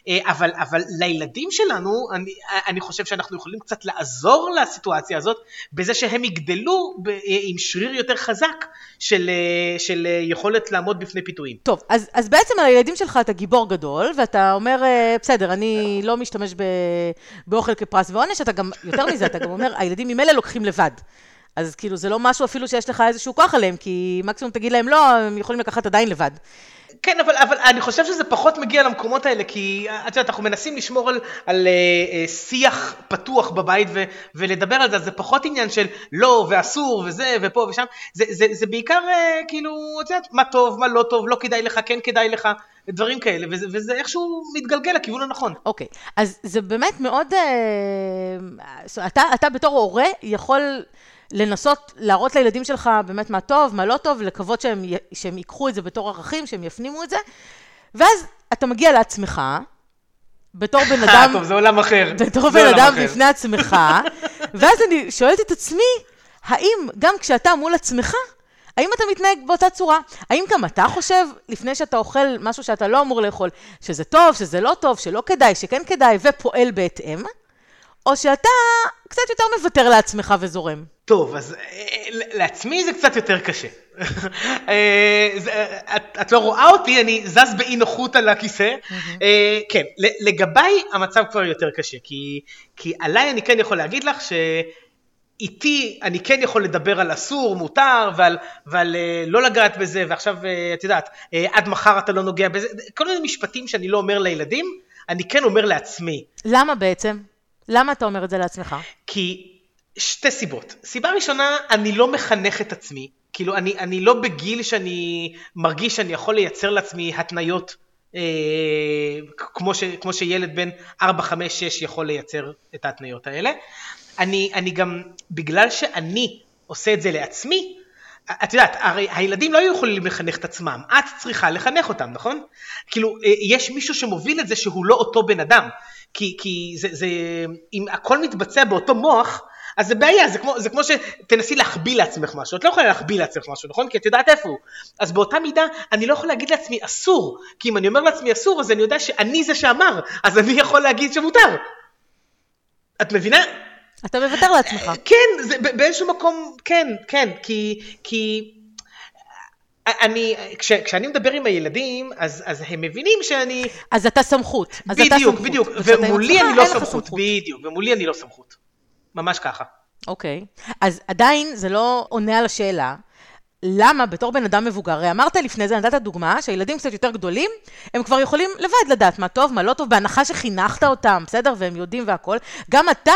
אבל, אבל לילדים שלנו אני, אני חושב שאנחנו יכולים קצת לעזור לסיטואציה הזאת בזה שהם יגדלו ב, אה, עם שריר יותר חזק של, אה, של יכולת לעמוד בפני פיתויים. טוב, אז, אז בעצם על הילדים שלך אתה גיבור גדול ואתה אומר בסדר אני לא משתמש ב, באוכל כפרס ועונש, אתה גם, יותר מזה אתה גם אומר הילדים ממילא לוקחים לבד. אז כאילו זה לא משהו אפילו שיש לך איזשהו כוח עליהם, כי מקסימום תגיד להם לא, הם יכולים לקחת עדיין לבד. כן, אבל, אבל אני חושב שזה פחות מגיע למקומות האלה, כי את יודעת, אנחנו מנסים לשמור על, על uh, uh, שיח פתוח בבית ו, ולדבר על זה, אז זה פחות עניין של לא ואסור וזה ופה ושם, זה, זה, זה בעיקר uh, כאילו, את יודעת, מה טוב, מה לא טוב, לא כדאי לך, כן כדאי לך, דברים כאלה, וזה, וזה איכשהו מתגלגל לכיוון הנכון. אוקיי, okay. אז זה באמת מאוד, uh, אתה, אתה בתור הורה יכול... לנסות להראות לילדים שלך באמת מה טוב, מה לא טוב, לקוות שהם, שהם ייקחו את זה בתור ערכים, שהם יפנימו את זה, ואז אתה מגיע לעצמך, בתור בן אדם... טוב, זה עולם אחר. בתור בן אדם אחר. בפני עצמך, ואז אני שואלת את עצמי, האם גם כשאתה מול עצמך, האם אתה מתנהג באותה צורה? האם גם אתה חושב, לפני שאתה אוכל משהו שאתה לא אמור לאכול, שזה טוב, שזה לא טוב, שלא כדאי, שכן כדאי, ופועל בהתאם? או שאתה קצת יותר מוותר לעצמך וזורם? טוב, אז אה, לעצמי זה קצת יותר קשה. אה, את, את לא רואה אותי, אני זז באי נוחות על הכיסא. אה, כן, לגביי המצב כבר יותר קשה, כי, כי עליי אני כן יכול להגיד לך ש... איתי אני כן יכול לדבר על אסור, מותר, ועל, ועל לא לגעת בזה, ועכשיו את יודעת, עד מחר אתה לא נוגע בזה, כל מיני משפטים שאני לא אומר לילדים, אני כן אומר לעצמי. למה בעצם? למה אתה אומר את זה לעצמך? כי שתי סיבות. סיבה ראשונה, אני לא מחנך את עצמי. כאילו, אני, אני לא בגיל שאני מרגיש שאני יכול לייצר לעצמי התניות אה, כמו, ש, כמו שילד בן 4, 5, 6 יכול לייצר את ההתניות האלה. אני, אני גם, בגלל שאני עושה את זה לעצמי, את יודעת, הרי הילדים לא היו יכולים לחנך את עצמם, את צריכה לחנך אותם, נכון? כאילו, אה, יש מישהו שמוביל את זה שהוא לא אותו בן אדם. כי, כי זה, זה, אם הכל מתבצע באותו מוח, אז זה בעיה, זה כמו, זה כמו שתנסי להחביא לעצמך משהו, את לא יכולה להחביא לעצמך משהו, נכון? כי את יודעת איפה הוא. אז באותה מידה, אני לא יכול להגיד לעצמי אסור, כי אם אני אומר לעצמי אסור, אז אני יודע שאני זה שאמר, אז אני יכול להגיד שמותר. את מבינה? אתה מוותר לעצמך. כן, זה באיזשהו מקום, כן, כן, כי, כי אני, כש, כשאני מדבר עם הילדים, אז, אז הם מבינים שאני... אז אתה סמכות. אז בדיוק, אתה סמכות. בדיוק, ומולי אני לא סמכות. סמכות. בדיוק, ומולי אני לא סמכות. ממש ככה. אוקיי. אז עדיין זה לא עונה על השאלה. למה בתור בן אדם מבוגר, הרי אמרת לפני זה, נתת דוגמה, שהילדים קצת יותר גדולים, הם כבר יכולים לבד לדעת מה טוב, מה לא טוב, בהנחה שחינכת אותם, בסדר? והם יודעים והכול. גם אתה,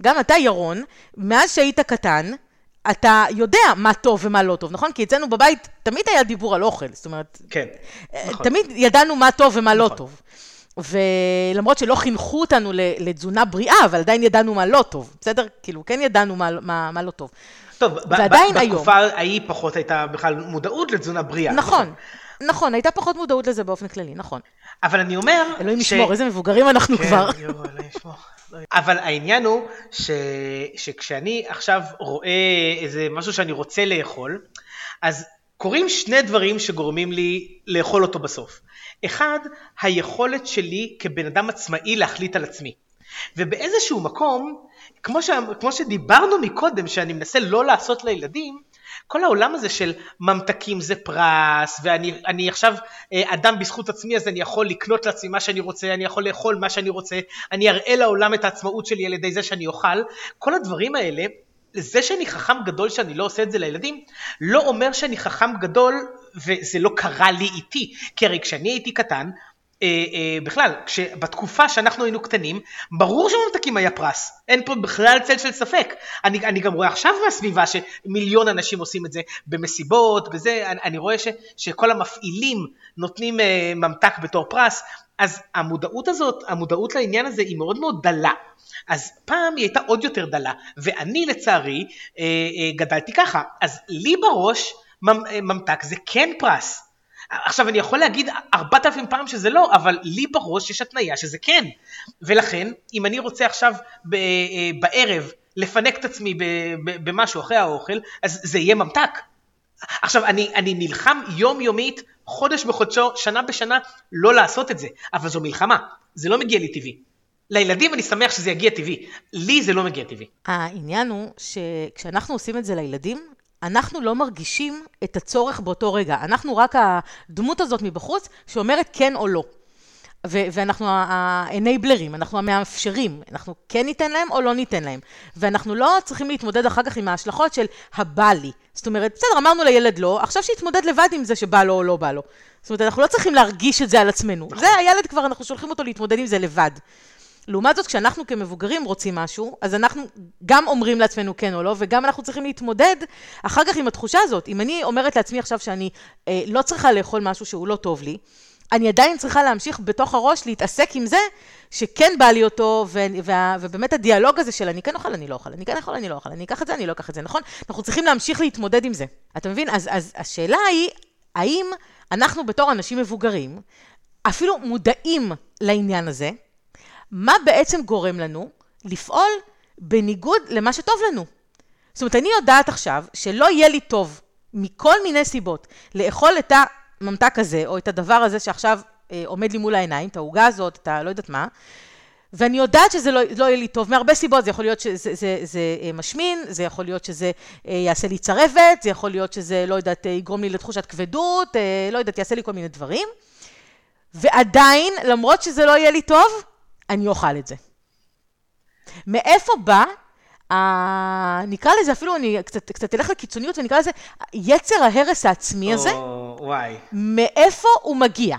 גם אתה, ירון, מאז שהיית קטן, אתה יודע מה טוב ומה לא טוב, נכון? כי אצלנו בבית תמיד היה דיבור על אוכל, זאת אומרת... כן, נכון. תמיד ידענו מה טוב ומה לא נכון. לא טוב. ולמרות שלא חינכו אותנו לתזונה בריאה, אבל עדיין ידענו מה לא טוב, בסדר? כאילו, כן ידענו מה, מה, מה לא טוב. טוב, ועדיין היום... בתקופה ההיא פחות הייתה בכלל מודעות לתזונה בריאה. נכון, נכון, נכון, הייתה פחות מודעות לזה באופן כללי, נכון. אבל אני אומר... אלוהים ש... ישמור, איזה מבוגרים אנחנו כן, כבר. יו, אלוהים ישמור. אבל העניין הוא ש... שכשאני עכשיו רואה איזה משהו שאני רוצה לאכול, אז קורים שני דברים שגורמים לי לאכול אותו בסוף. אחד, היכולת שלי כבן אדם עצמאי להחליט על עצמי. ובאיזשהו מקום, כמו, ש... כמו שדיברנו מקודם, שאני מנסה לא לעשות לילדים, כל העולם הזה של ממתקים זה פרס, ואני עכשיו אה, אדם בזכות עצמי אז אני יכול לקנות לעצמי מה שאני רוצה, אני יכול לאכול מה שאני רוצה, אני אראה לעולם את העצמאות שלי על ידי זה שאני אוכל, כל הדברים האלה זה שאני חכם גדול שאני לא עושה את זה לילדים, לא אומר שאני חכם גדול וזה לא קרה לי איתי. כי הרי כשאני הייתי קטן, אה, אה, בכלל, בתקופה שאנחנו היינו קטנים, ברור שממתקים היה פרס, אין פה בכלל צל של ספק. אני, אני גם רואה עכשיו מהסביבה שמיליון אנשים עושים את זה במסיבות, בזה, אני, אני רואה ש, שכל המפעילים נותנים אה, ממתק בתור פרס, אז המודעות הזאת, המודעות לעניין הזה היא מאוד מאוד דלה. אז פעם היא הייתה עוד יותר דלה, ואני לצערי אה, אה, גדלתי ככה, אז לי בראש ממתק זה כן פרס. עכשיו אני יכול להגיד ארבעת אלפים פעם שזה לא, אבל לי בראש יש התניה שזה כן. ולכן, אם אני רוצה עכשיו בערב לפנק את עצמי במשהו אחרי האוכל, אז זה יהיה ממתק. עכשיו, אני, אני נלחם יומיומית, חודש בחודשו, שנה בשנה, לא לעשות את זה, אבל זו מלחמה, זה לא מגיע לי טבעי. לילדים אני שמח שזה יגיע טבעי, לי זה לא מגיע טבעי. העניין הוא שכשאנחנו עושים את זה לילדים, אנחנו לא מרגישים את הצורך באותו רגע. אנחנו רק הדמות הזאת מבחוץ שאומרת כן או לא. ו- ואנחנו האנייבלרים, אנחנו המאפשרים, אנחנו כן ניתן להם או לא ניתן להם. ואנחנו לא צריכים להתמודד אחר כך עם ההשלכות של הבא לי. זאת אומרת, בסדר, אמרנו לילד לא, עכשיו שיתמודד לבד עם זה שבא לו או לא בא לו. זאת אומרת, אנחנו לא צריכים להרגיש את זה על עצמנו. זה הילד כבר, אנחנו שולחים אותו להתמודד עם זה לבד. לעומת זאת, כשאנחנו כמבוגרים רוצים משהו, אז אנחנו גם אומרים לעצמנו כן או לא, וגם אנחנו צריכים להתמודד אחר כך עם התחושה הזאת. אם אני אומרת לעצמי עכשיו שאני אה, לא צריכה לאכול משהו שהוא לא טוב לי, אני עדיין צריכה להמשיך בתוך הראש להתעסק עם זה שכן בא לי אותו, ו- וה- ובאמת הדיאלוג הזה של אני כן אוכל, אני לא אוכל, אני כן אוכל, אני לא אוכל, אני אקח את זה, אני לא אקח את זה, נכון? אנחנו צריכים להמשיך להתמודד עם זה. אתה מבין? אז, אז השאלה היא, האם אנחנו בתור אנשים מבוגרים, אפילו מודעים לעניין הזה, מה בעצם גורם לנו לפעול בניגוד למה שטוב לנו. זאת אומרת, אני יודעת עכשיו שלא יהיה לי טוב מכל מיני סיבות לאכול את הממתק הזה, או את הדבר הזה שעכשיו אה, עומד לי מול העיניים, את העוגה הזאת, את הלא יודעת מה, ואני יודעת שזה לא, לא יהיה לי טוב מהרבה סיבות, זה יכול להיות שזה זה, זה, זה אה, משמין, זה יכול להיות שזה אה, יעשה לי צרבת, זה יכול להיות שזה, לא יודעת, אה, יגרום לי לתחושת כבדות, לא יודעת, יעשה לי כל מיני דברים. ועדיין, למרות שזה לא יהיה לי טוב, אני אוכל את זה. מאיפה בא, ה... נקרא לזה אפילו, אני קצת, קצת אלך לקיצוניות ונקרא לזה יצר ההרס העצמי הזה. או, וואי. מאיפה הוא מגיע?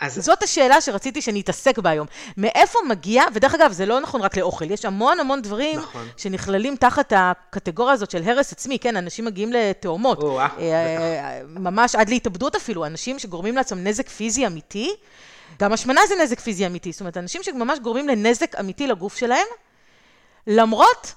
אז... זאת השאלה שרציתי שנתעסק בה היום. מאיפה מגיע, ודרך אגב, זה לא נכון רק לאוכל, יש המון המון דברים נכון. שנכללים תחת הקטגוריה הזאת של הרס עצמי, כן, אנשים מגיעים לתאומות. או, אה, אה, ממש עד להתאבדות אפילו, אנשים שגורמים לעצמם נזק פיזי אמיתי. גם השמנה זה נזק פיזי אמיתי, זאת אומרת, אנשים שממש גורמים לנזק אמיתי לגוף שלהם, למרות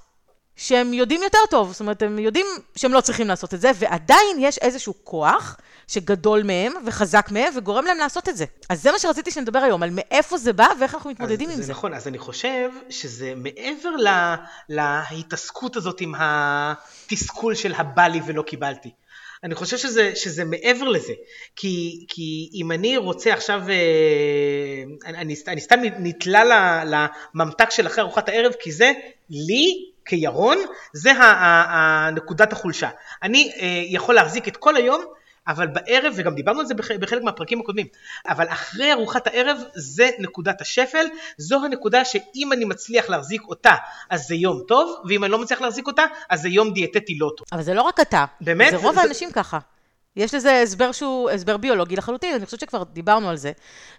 שהם יודעים יותר טוב, זאת אומרת, הם יודעים שהם לא צריכים לעשות את זה, ועדיין יש איזשהו כוח שגדול מהם וחזק מהם וגורם להם לעשות את זה. אז זה מה שרציתי שנדבר היום, על מאיפה זה בא ואיך אנחנו מתמודדים עם זה. זה נכון, אז אני חושב שזה מעבר לה, להתעסקות הזאת עם התסכול של הבא לי ולא קיבלתי. אני חושב שזה, שזה מעבר לזה, כי, כי אם אני רוצה עכשיו, אה, אני, אני סתם נתלה לממתק של אחרי ארוחת הערב, כי זה לי כירון, זה נקודת החולשה. אני אה, יכול להחזיק את כל היום אבל בערב, וגם דיברנו על זה בחלק מהפרקים הקודמים, אבל אחרי ארוחת הערב זה נקודת השפל, זו הנקודה שאם אני מצליח להחזיק אותה, אז זה יום טוב, ואם אני לא מצליח להחזיק אותה, אז זה יום דיאטטי לא טוב. אבל זה לא רק אתה. באמת? זה רוב זה... האנשים ככה. יש לזה הסבר שהוא הסבר ביולוגי לחלוטין, אני חושבת שכבר דיברנו על זה,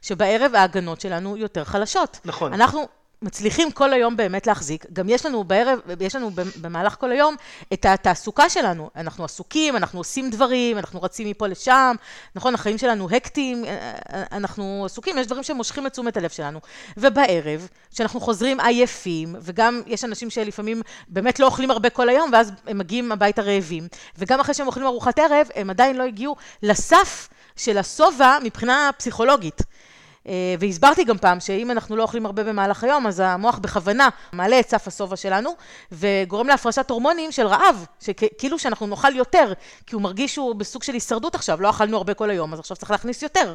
שבערב ההגנות שלנו יותר חלשות. נכון. אנחנו מצליחים כל היום באמת להחזיק. גם יש לנו בערב, יש לנו במהלך כל היום את התעסוקה שלנו. אנחנו עסוקים, אנחנו עושים דברים, אנחנו רצים מפה לשם, נכון? החיים שלנו הקטיים, אה, אה, אנחנו עסוקים, יש דברים שמושכים את תשומת הלב שלנו. ובערב, כשאנחנו חוזרים עייפים, וגם יש אנשים שלפעמים באמת לא אוכלים הרבה כל היום, ואז הם מגיעים הביתה רעבים, וגם אחרי שהם אוכלים ארוחת ערב, הם עדיין לא הגיעו לסף של השובע מבחינה פסיכולוגית. אה, והסברתי גם פעם שאם אנחנו לא אוכלים הרבה במהלך היום, אז המוח בכוונה מעלה את סף השובע שלנו, וגורם להפרשת הורמונים של רעב, שכאילו שאנחנו נאכל יותר, כי הוא מרגיש שהוא בסוג של הישרדות עכשיו, לא אכלנו הרבה כל היום, אז עכשיו צריך להכניס יותר.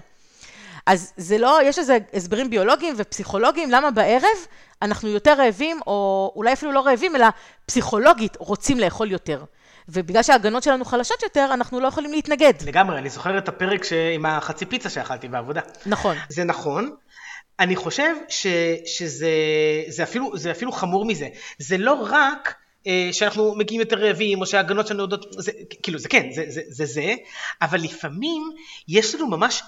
אז זה לא, יש איזה הסברים ביולוגיים ופסיכולוגיים, למה בערב אנחנו יותר רעבים, או אולי אפילו לא רעבים, אלא פסיכולוגית רוצים לאכול יותר. ובגלל שההגנות שלנו חלשות יותר, אנחנו לא יכולים להתנגד. לגמרי, אני זוכר את הפרק ש... עם החצי פיצה שאכלתי בעבודה. נכון. זה נכון. אני חושב ש... שזה זה אפילו, זה אפילו חמור מזה. זה לא רק... אה, שאנחנו מגיעים יותר רעבים, או שההגנות שלנו יודעות, זה, כאילו זה כן, זה זה, זה זה, אבל לפעמים יש לנו ממש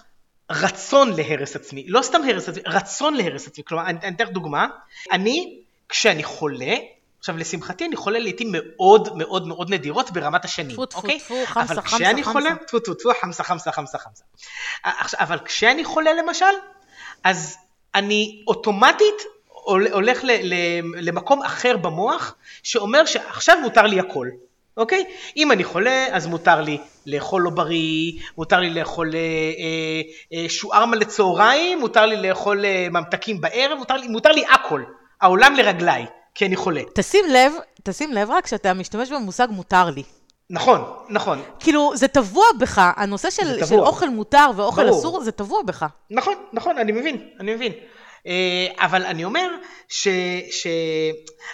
רצון להרס עצמי, לא סתם הרס עצמי, רצון להרס עצמי, כלומר, אני אתן לך דוגמה, אני, כשאני חולה, עכשיו לשמחתי אני חולה לעיתים מאוד מאוד מאוד נדירות ברמת השנים, טפו טפו אוקיי? טפו, חמסה אבל חמסה כשאני חמסה. חולה, טפו טפו טפו, חמסה חמסה חמסה חמסה. עכשיו, אבל כשאני חולה למשל, אז אני אוטומטית הול- הולך ל- ל- למקום אחר במוח, שאומר שעכשיו מותר לי הכל. אוקיי? אם אני חולה, אז מותר לי לאכול לא בריא, מותר לי לאכול אה, אה, אה, שוערמה לצהריים, מותר לי לאכול אה, ממתקים בערב, מותר לי, מותר לי הכל. העולם לרגליי, כי אני חולה. תשים לב, תשים לב רק שאתה משתמש במושג מותר לי. נכון, נכון, כאילו, זה טבוע בך, הנושא של, זה של טבוע. אוכל מותר ואוכל ברור. אסור, זה טבוע בך. נכון, נכון, אני מבין, אני מבין. אה, אבל אני אומר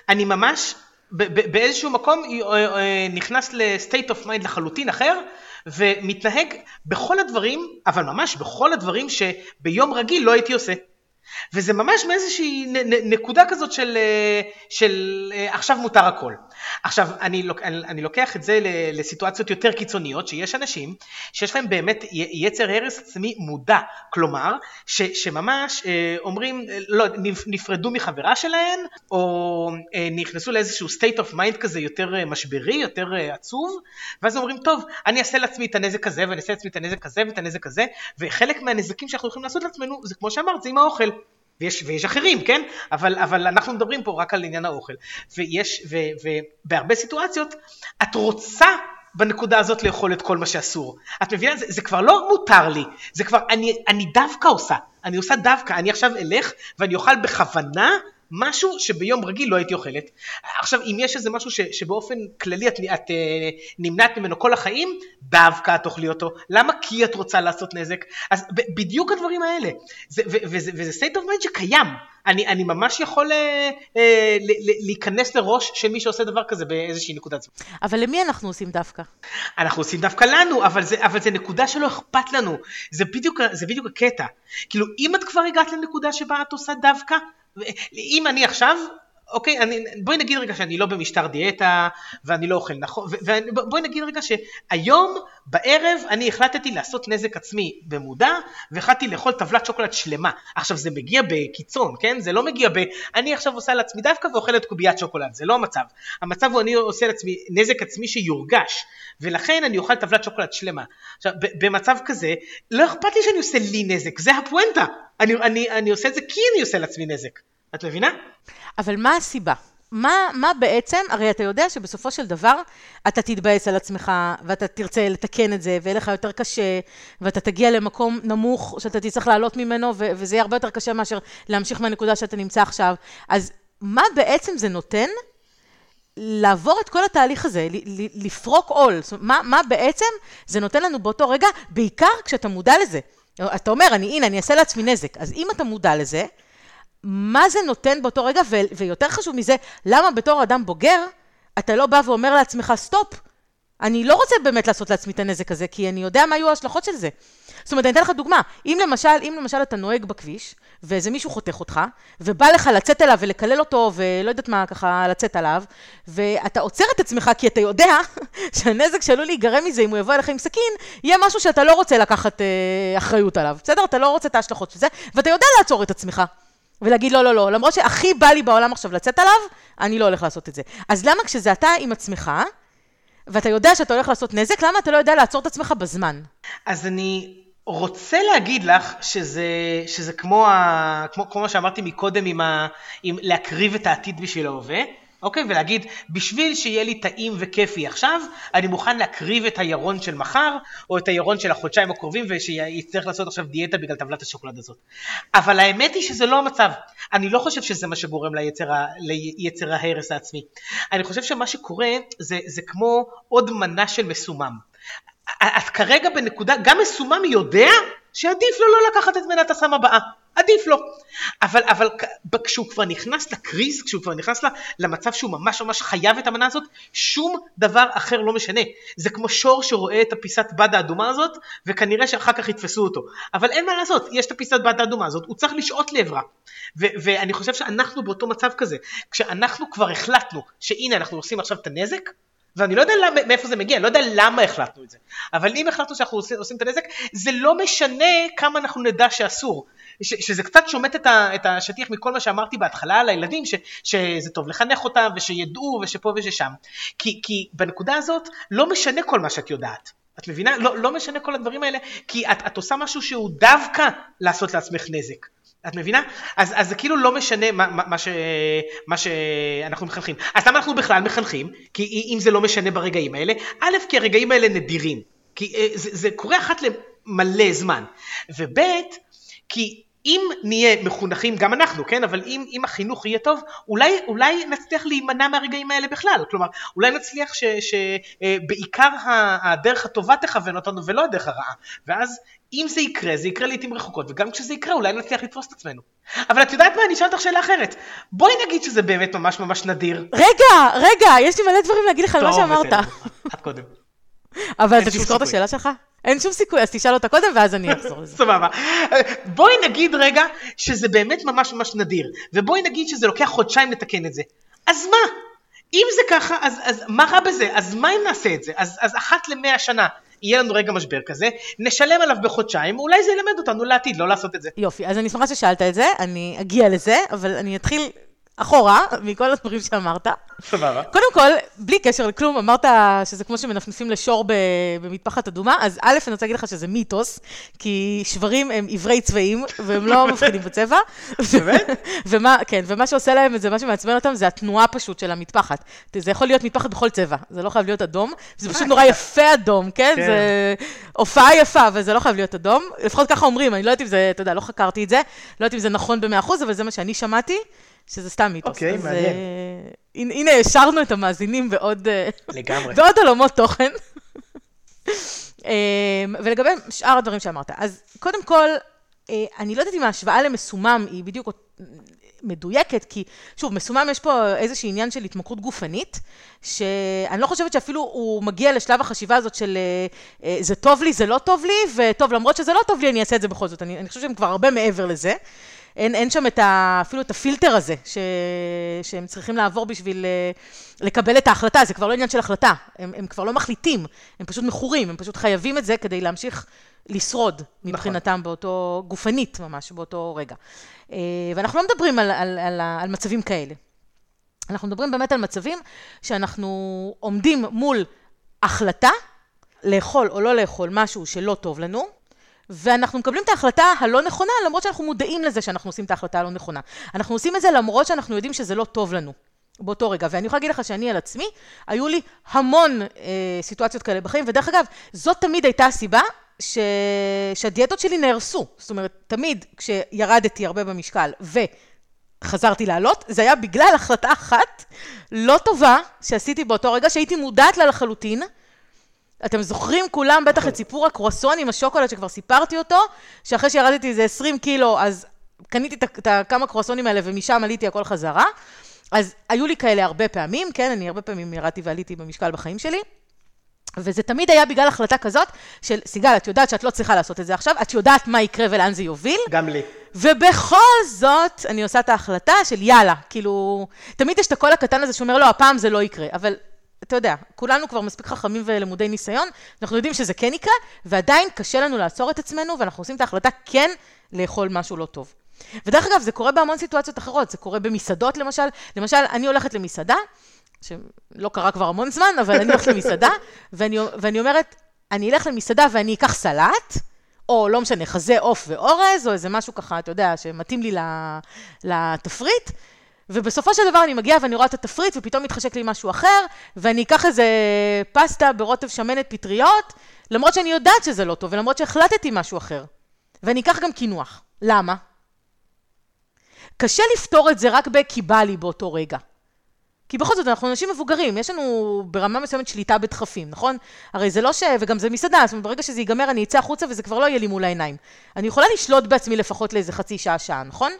שאני ממש ב- ב- באיזשהו מקום אה, אה, נכנס ל-state of mind לחלוטין אחר, ומתנהג בכל הדברים, אבל ממש בכל הדברים שביום רגיל לא הייתי עושה. וזה ממש מאיזושהי נקודה כזאת של, אה, של אה, עכשיו מותר הכל. עכשיו, אני, אני, לוקח את זה לסיטואציות יותר קיצוניות, שיש אנשים שיש להם באמת יצר הרס עצמי מודע, כלומר, ש, שממש אה, אומרים, לא, נפ- נפרדו מחברה שלהן, או נכנסו לאיזשהו state of mind כזה יותר משברי, יותר עצוב, ואז אומרים, טוב, אני אעשה לעצמי את הנזק הזה, ואני אעשה לעצמי את הנזק הזה ואת הנזק הזה, וחלק מהנזקים שאנחנו יכולים לעשות לעצמנו, זה כמו שאמרת, זה עם האוכל. ויש, ויש אחרים, כן? אבל, אבל אנחנו מדברים פה רק על עניין האוכל. ויש, ו, ובהרבה סיטואציות, את רוצה בנקודה הזאת לאכול את כל מה שאסור. את מבינה? זה, זה כבר לא מותר לי, זה כבר, אני, אני דווקא עושה. אני עושה דווקא, אני עכשיו אלך ואני אוכל בכוונה משהו שביום רגיל לא הייתי אוכלת. עכשיו, אם יש איזה משהו ש, שבאופן כללי את, את אה, נמנעת ממנו כל החיים, דווקא את תאכלי אותו. למה? כי את רוצה לעשות נזק. אז ב- בדיוק הדברים האלה. זה, ו, וזה, וזה state of mind שקיים. אני, אני ממש יכול אה, אה, ל- ל- להיכנס לראש של מי שעושה דבר כזה באיזושהי נקודת זמן. אבל למי אנחנו עושים דווקא? אנחנו עושים דווקא לנו, אבל זה, אבל זה נקודה שלא אכפת לנו. זה בדיוק, זה בדיוק הקטע. כאילו, אם את כבר הגעת לנקודה שבה את עושה דווקא, אם אני עכשיו, אוקיי, אני, בואי נגיד רגע שאני לא במשטר דיאטה, ואני לא אוכל נכון, ובואי נגיד רגע שהיום, בערב, אני החלטתי לעשות נזק עצמי במודע, והחלטתי לאכול טבלת שוקולד שלמה. עכשיו, זה מגיע בקיצון, כן? זה לא מגיע ב... אני עכשיו עושה לעצמי דווקא ואוכלת קוביית שוקולד, זה לא המצב. המצב הוא אני עושה לעצמי נזק עצמי שיורגש, ולכן אני אוכל טבלת שוקולד שלמה. עכשיו, במצב כזה, לא אכפת לי שאני עושה לי נזק, זה הפואנטה. אני, אני, אני עושה את זה כי אני עושה לעצמי נזק. את מבינה? אבל מה הסיבה? מה, מה בעצם, הרי אתה יודע שבסופו של דבר אתה תתבאס על עצמך, ואתה תרצה לתקן את זה, ויהיה לך יותר קשה, ואתה תגיע למקום נמוך שאתה תצטרך לעלות ממנו, ו- וזה יהיה הרבה יותר קשה מאשר להמשיך מהנקודה שאתה נמצא עכשיו. אז מה בעצם זה נותן לעבור את כל התהליך הזה, לפרוק עול? מה, מה בעצם זה נותן לנו באותו רגע, בעיקר כשאתה מודע לזה. אתה אומר, אני, הנה, אני אעשה לעצמי נזק. אז אם אתה מודע לזה, מה זה נותן באותו רגע, ו- ויותר חשוב מזה, למה בתור אדם בוגר, אתה לא בא ואומר לעצמך, stop, אני לא רוצה באמת לעשות לעצמי את הנזק הזה, כי אני יודע מה יהיו ההשלכות של זה. זאת אומרת, אני אתן לך דוגמה, אם למשל, אם למשל אתה נוהג בכביש, ואיזה מישהו חותך אותך, ובא לך לצאת אליו ולקלל אותו, ולא יודעת מה, ככה, לצאת עליו, ואתה עוצר את עצמך, כי אתה יודע שהנזק שעלול להיגרם מזה, אם הוא יבוא אליך עם סכין, יהיה משהו שאתה לא רוצה לקחת אה, אחריות עליו, בסדר? אתה לא רוצה את ההשלכות של זה, ואתה יודע לעצור את עצמך. ולהגיד לא, לא, לא, למרות שהכי בא לי בעולם עכשיו לצאת עליו, אני לא הולך לעשות את זה. אז למה כשזה אתה עם עצמך, ואתה יודע שאתה הולך לעשות נזק, למה אתה לא יודע לעצור את עצמך בזמן? אז אני רוצה להגיד לך שזה, שזה כמו, ה, כמו, כמו מה שאמרתי מקודם עם, ה, עם להקריב את העתיד בשביל ההווה, אוקיי? ולהגיד, בשביל שיהיה לי טעים וכיפי עכשיו, אני מוכן להקריב את הירון של מחר, או את הירון של החודשיים הקרובים, ושיצטרך לעשות עכשיו דיאטה בגלל טבלת השוקולד הזאת. אבל האמת היא שזה לא המצב. אני לא חושב שזה מה שגורם ליצר, ה- ליצר ההרס העצמי. אני חושב שמה שקורה זה, זה כמו עוד מנה של מסומם. את כרגע בנקודה, גם מסומם יודע שעדיף לו לא לקחת את מנת הסם הבאה, עדיף לו. אבל, אבל כשהוא כבר נכנס לקריז, כשהוא כבר נכנס למצב שהוא ממש ממש חייב את המנה הזאת, שום דבר אחר לא משנה. זה כמו שור שרואה את הפיסת בד האדומה הזאת, וכנראה שאחר כך יתפסו אותו. אבל אין מה לעשות, יש את הפיסת בד האדומה הזאת, הוא צריך לשעוט לעברה. ואני חושב שאנחנו באותו מצב כזה, כשאנחנו כבר החלטנו שהנה אנחנו עושים עכשיו את הנזק, ואני לא יודע למה, מאיפה זה מגיע, אני לא יודע למה החלטנו את זה, אבל אם החלטנו שאנחנו עושים, עושים את הנזק, זה לא משנה כמה אנחנו נדע שאסור. ש, שזה קצת שומט את, ה, את השטיח מכל מה שאמרתי בהתחלה על הילדים, ש, שזה טוב לחנך אותם, ושידעו, ושפה וששם. כי, כי בנקודה הזאת לא משנה כל מה שאת יודעת. את מבינה? לא, לא משנה כל הדברים האלה, כי את, את עושה משהו שהוא דווקא לעשות לעצמך נזק. את מבינה? אז, אז זה כאילו לא משנה מה, מה, מה, ש, מה שאנחנו מחנכים. אז למה אנחנו בכלל מחנכים? כי אם זה לא משנה ברגעים האלה, א', כי הרגעים האלה נדירים. כי אה, זה, זה קורה אחת למלא זמן. וב', כי אם נהיה מחונכים, גם אנחנו, כן, אבל אם, אם החינוך יהיה טוב, אולי, אולי נצליח להימנע מהרגעים האלה בכלל. כלומר, אולי נצליח שבעיקר אה, הדרך הטובה תכוון אותנו ולא הדרך הרעה. ואז אם זה יקרה, זה יקרה לעיתים רחוקות, וגם כשזה יקרה אולי נצליח לתפוס את עצמנו. אבל את יודעת מה, אני אשאל אותך שאלה אחרת. בואי נגיד שזה באמת ממש ממש נדיר. רגע, רגע, יש לי מלא דברים להגיד לך על מה שאמרת. את קודם. אבל אתה תזכור את השאלה שלך? אין שום סיכוי, אז תשאל אותה קודם ואז אני אחזור לזה. סבבה. בואי נגיד רגע שזה באמת ממש ממש נדיר, ובואי נגיד שזה לוקח חודשיים לתקן את זה. אז מה? אם זה ככה, אז, אז מה רע בזה? אז מה אם נעשה את זה? אז, אז אחת למאה שנה יהיה לנו רגע משבר כזה, נשלם עליו בחודשיים, אולי זה ילמד אותנו לעתיד לא לעשות את זה. יופי, אז אני שמחה ששאלת את זה, אני אגיע לזה, אבל אני אתחיל אחורה, מכל הדברים שאמרת. סבבה. קודם כל, בלי קשר לכלום, אמרת שזה כמו שמנפנפים לשור במטפחת אדומה, אז א', אני רוצה להגיד לך שזה מיתוס, כי שברים הם עיוורי צבעים, והם לא מבחינים בצבע. באמת? ומה, כן, ומה שעושה להם את זה, מה שמעצבן אותם, זה התנועה פשוט של המטפחת. זה יכול להיות מטפחת בכל צבע, זה לא חייב להיות אדום, זה פשוט נורא יפה אדום, כן? כן. זה הופעה יפה, אבל זה לא חייב להיות אדום. לפחות ככה אומרים, אני לא יודעת אם זה, אתה יודע, לא חקרתי את זה, לא יודעת אם זה נכון ב-100%, אבל זה מה שאני שמעתי. שזה סתם מיתוס. אוקיי, מעניין. Uh, הנה, השארנו את המאזינים בעוד... אה, לגמרי. בעוד עולמות תוכן. uh, ולגבי שאר הדברים שאמרת, אז קודם כל, uh, אני לא יודעת אם ההשוואה למסומם היא בדיוק מדויקת, כי שוב, מסומם יש פה איזשהו עניין של התמכרות גופנית, שאני לא חושבת שאפילו הוא מגיע לשלב החשיבה הזאת של זה טוב לי, זה לא טוב לי, וטוב, למרות שזה לא טוב לי, אני אעשה את זה בכל זאת. אני, אני חושבת שהם כבר הרבה מעבר לזה. אין, אין שם את ה, אפילו את הפילטר הזה ש, שהם צריכים לעבור בשביל אה, לקבל את ההחלטה, זה כבר לא עניין של החלטה, הם, הם כבר לא מחליטים, הם פשוט מכורים, הם פשוט חייבים את זה כדי להמשיך לשרוד מבחינתם נכון. באותו, גופנית ממש, באותו רגע. אה, ואנחנו לא מדברים על, על, על, על מצבים כאלה. אנחנו מדברים באמת על מצבים שאנחנו עומדים מול החלטה, לאכול או לא לאכול משהו שלא טוב לנו, ואנחנו מקבלים את ההחלטה הלא נכונה, למרות שאנחנו מודעים לזה שאנחנו עושים את ההחלטה הלא נכונה. אנחנו עושים את זה למרות שאנחנו יודעים שזה לא טוב לנו. באותו רגע. ואני יכולה להגיד לך שאני על עצמי, היו לי המון אה, סיטואציות כאלה בחיים, ודרך אגב, זאת תמיד הייתה הסיבה ש... שהדיאטות שלי נהרסו. זאת אומרת, תמיד כשירדתי הרבה במשקל וחזרתי לעלות, זה היה בגלל החלטה אחת לא טובה שעשיתי באותו רגע, שהייתי מודעת לה לחלוטין, אתם זוכרים כולם בטח את נכון. סיפור הקרואסון עם השוקולד שכבר סיפרתי אותו, שאחרי שירדתי איזה 20 קילו, אז קניתי את הכמה קרואסונים האלה ומשם עליתי הכל חזרה. אז היו לי כאלה הרבה פעמים, כן, אני הרבה פעמים ירדתי ועליתי במשקל בחיים שלי. וזה תמיד היה בגלל החלטה כזאת של, סיגל, את יודעת שאת לא צריכה לעשות את זה עכשיו, את יודעת מה יקרה ולאן זה יוביל. גם לי. ובכל זאת, אני עושה את ההחלטה של יאללה, כאילו, תמיד יש את הקול הקטן הזה שאומר, לא, הפעם זה לא יקרה, אבל אתה יודע, כולנו כבר מספיק חכמים ולמודי ניסיון, אנחנו יודעים שזה כן יקרה, ועדיין קשה לנו לעצור את עצמנו, ואנחנו עושים את ההחלטה כן לאכול משהו לא טוב. ודרך אגב, זה קורה בהמון סיטואציות אחרות, זה קורה במסעדות למשל. למשל, אני הולכת למסעדה, שלא קרה כבר המון זמן, אבל אני הולכת למסעדה, ואני, ואני אומרת, אני אלך למסעדה ואני אקח סלט, או לא משנה, חזה, עוף ואורז, או איזה משהו ככה, אתה יודע, שמתאים לי לתפריט, ובסופו של דבר אני מגיעה ואני רואה את התפריט, ופתאום מתחשק לי משהו אחר, ואני אקח איזה פסטה ברוטב שמנת פטריות, למרות שאני יודעת שזה לא טוב, ולמרות שהחלטתי משהו אחר. ואני אקח גם קינוח. למה? קשה לפתור את זה רק ב"כי בא לי" באותו רגע. כי בכל זאת, אנחנו אנשים מבוגרים, יש לנו ברמה מסוימת שליטה בדחפים, נכון? הרי זה לא ש... וגם זה מסעדה, זאת אומרת, ברגע שזה ייגמר, אני אצא החוצה וזה כבר לא יהיה לי מול העיניים. אני יכולה לשלוט בעצמי לפחות לאיזה חצי שעה, שעה, נכון?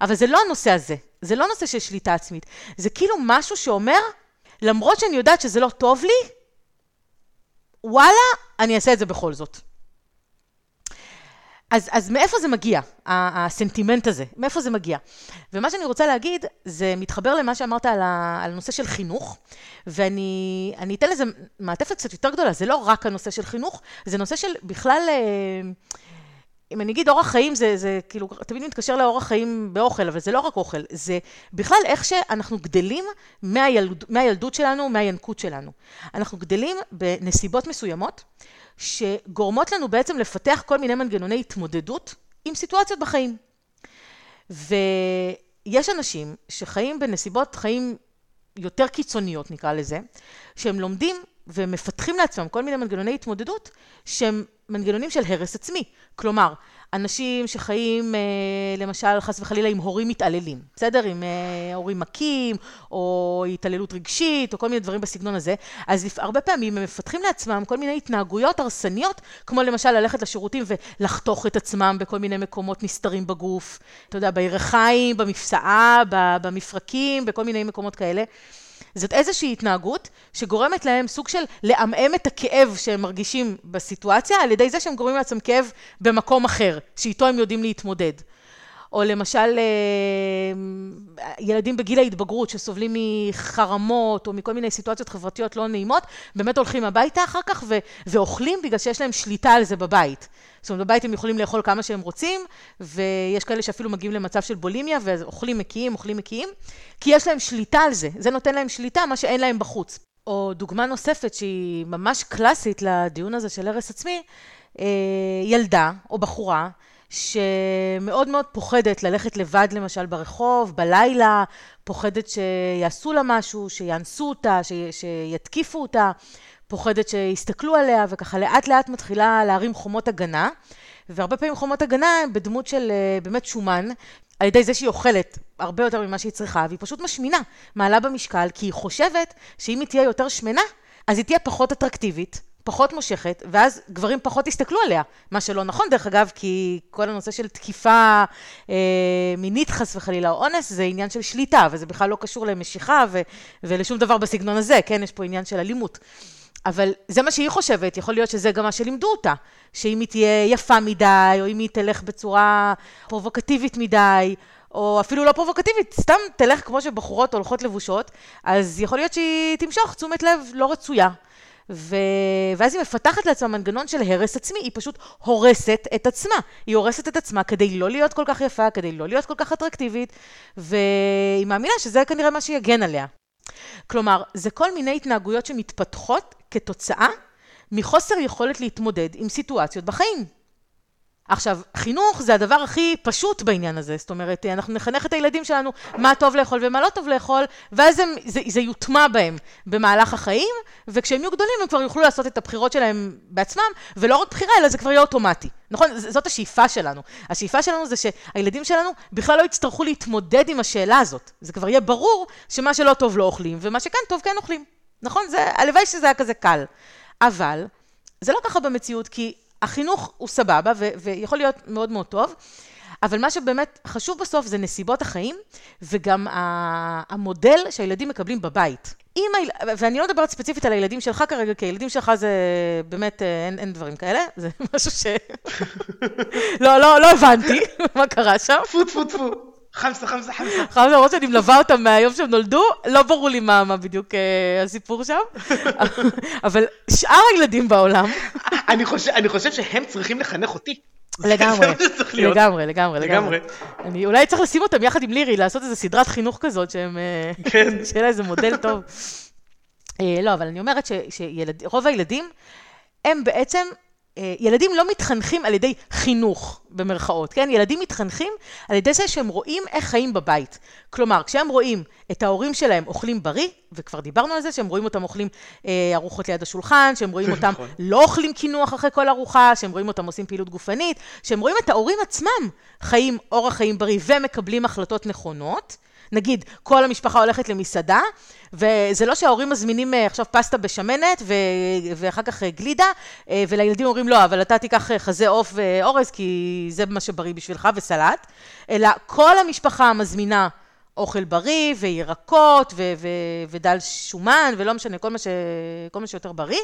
אבל זה לא הנושא הזה, זה לא נושא של שליטה עצמית, זה כאילו משהו שאומר, למרות שאני יודעת שזה לא טוב לי, וואלה, אני אעשה את זה בכל זאת. אז, אז מאיפה זה מגיע, הסנטימנט הזה? מאיפה זה מגיע? ומה שאני רוצה להגיד, זה מתחבר למה שאמרת על, ה, על הנושא של חינוך, ואני אתן לזה מעטפת קצת יותר גדולה, זה לא רק הנושא של חינוך, זה נושא של בכלל... אה, אם אני אגיד אורח חיים, זה, זה כאילו, תמיד מתקשר לאורח חיים באוכל, אבל זה לא רק אוכל, זה בכלל איך שאנחנו גדלים מהילד, מהילדות שלנו, מהינקות שלנו. אנחנו גדלים בנסיבות מסוימות, שגורמות לנו בעצם לפתח כל מיני מנגנוני התמודדות עם סיטואציות בחיים. ויש אנשים שחיים בנסיבות חיים יותר קיצוניות, נקרא לזה, שהם לומדים ומפתחים לעצמם כל מיני מנגנוני התמודדות שהם מנגנונים של הרס עצמי. כלומר, אנשים שחיים, אה, למשל, חס וחלילה, עם הורים מתעללים, בסדר? עם אה, הורים מכים, או התעללות רגשית, או כל מיני דברים בסגנון הזה, אז הרבה פעמים הם מפתחים לעצמם כל מיני התנהגויות הרסניות, כמו למשל ללכת לשירותים ולחתוך את עצמם בכל מיני מקומות נסתרים בגוף, אתה יודע, בירכיים, במפסעה, במפרקים, בכל מיני מקומות כאלה. זאת איזושהי התנהגות שגורמת להם סוג של לעמעם את הכאב שהם מרגישים בסיטואציה, על ידי זה שהם גורמים לעצמם כאב במקום אחר, שאיתו הם יודעים להתמודד. או למשל אה, ילדים בגיל ההתבגרות שסובלים מחרמות או מכל מיני סיטואציות חברתיות לא נעימות, באמת הולכים הביתה אחר כך ו- ואוכלים בגלל שיש להם שליטה על זה בבית. זאת אומרת, בבית הם יכולים לאכול כמה שהם רוצים, ויש כאלה שאפילו מגיעים למצב של בולימיה ואוכלים מקיאים, אוכלים מקיאים, כי יש להם שליטה על זה, זה נותן להם שליטה, מה שאין להם בחוץ. או דוגמה נוספת שהיא ממש קלאסית לדיון הזה של הרס עצמי, אה, ילדה או בחורה שמאוד מאוד פוחדת ללכת לבד למשל ברחוב, בלילה, פוחדת שיעשו לה משהו, שיאנסו אותה, ש... שיתקיפו אותה, פוחדת שיסתכלו עליה, וככה לאט לאט מתחילה להרים חומות הגנה. והרבה פעמים חומות הגנה הן בדמות של אה, באמת שומן, על ידי זה שהיא אוכלת הרבה יותר ממה שהיא צריכה, והיא פשוט משמינה, מעלה במשקל, כי היא חושבת שאם היא תהיה יותר שמנה, אז היא תהיה פחות אטרקטיבית, פחות מושכת, ואז גברים פחות יסתכלו עליה. מה שלא נכון, דרך אגב, כי כל הנושא של תקיפה אה, מינית, חס וחלילה, או אונס, זה עניין של שליטה, וזה בכלל לא קשור למשיכה ו, ולשום דבר בסגנון הזה, כן? יש פה עניין של אלימות. אבל זה מה שהיא חושבת, יכול להיות שזה גם מה שלימדו אותה, שאם היא תהיה יפה מדי, או אם היא תלך בצורה פרובוקטיבית מדי, או אפילו לא פרובוקטיבית, סתם תלך כמו שבחורות הולכות לבושות, אז יכול להיות שהיא תמשוך תשומת לב לא רצויה. ו... ואז היא מפתחת לעצמה מנגנון של הרס עצמי, היא פשוט הורסת את עצמה. היא הורסת את עצמה כדי לא להיות כל כך יפה, כדי לא להיות כל כך אטרקטיבית, והיא מאמינה שזה כנראה מה שיגן עליה. כלומר, זה כל מיני התנהגויות שמתפתחות כתוצאה מחוסר יכולת להתמודד עם סיטואציות בחיים. עכשיו, חינוך זה הדבר הכי פשוט בעניין הזה, זאת אומרת, אנחנו נחנך את הילדים שלנו מה טוב לאכול ומה לא טוב לאכול, ואז הם, זה, זה יוטמע בהם במהלך החיים, וכשהם יהיו גדולים הם כבר יוכלו לעשות את הבחירות שלהם בעצמם, ולא רק בחירה, אלא זה כבר יהיה אוטומטי. נכון? זאת השאיפה שלנו. השאיפה שלנו זה שהילדים שלנו בכלל לא יצטרכו להתמודד עם השאלה הזאת. זה כבר יהיה ברור שמה שלא טוב לא אוכלים, ומה שכן טוב כן אוכלים. נכון? זה, הלוואי שזה היה כזה קל. אבל, זה לא ככה במציאות, כי החינוך הוא סבבה, ו- ויכול להיות מאוד מאוד טוב, אבל מה שבאמת חשוב בסוף זה נסיבות החיים, וגם המודל שהילדים מקבלים בבית. אם. ואני לא מדברת ספציפית על הילדים שלך כרגע, כי הילדים שלך זה באמת, אה, אין, אין דברים כאלה, זה משהו ש... לא, לא, לא הבנתי מה קרה שם. טפו, טפו, טפו. חמסה, חמסה, חמסה. חמסה, למרות שאני מלווה אותם מהיום שהם נולדו, לא ברור לי מה, מה בדיוק אה, הסיפור שם. אבל שאר הילדים בעולם... אני, חושב, אני חושב שהם צריכים לחנך אותי. לגמרי, לגמרי, לגמרי, לגמרי. אני אולי צריך לשים אותם יחד עם לירי, לעשות איזו סדרת חינוך כזאת, שהם... אה, כן. שיהיה לה איזה מודל טוב. אה, לא, אבל אני אומרת שרוב הילדים, הם בעצם ילדים לא מתחנכים על ידי חינוך, במרכאות, כן? ילדים מתחנכים על ידי זה שהם רואים איך חיים בבית. כלומר, כשהם רואים את ההורים שלהם אוכלים בריא, וכבר דיברנו על זה, שהם רואים אותם אוכלים אה, ארוחות ליד השולחן, שהם רואים אותם נכון. לא אוכלים קינוח אחרי כל ארוחה, שהם רואים אותם עושים פעילות גופנית, שהם רואים את ההורים עצמם חיים אורח חיים בריא ומקבלים החלטות נכונות, נגיד, כל המשפחה הולכת למסעדה, וזה לא שההורים מזמינים אה, עכשיו פסטה בשמנת, ו... ואחר כך אה, גלידה, אה, ולילדים אומרים, לא, אבל אתה תיקח חזה עוף ואורז, כי זה מה שבריא בשבילך, וסלט, אלא כל המשפחה מזמינה אוכל בריא, וירקות, ו... ו... ודל שומן, ולא משנה, כל מה, ש... כל מה שיותר בריא,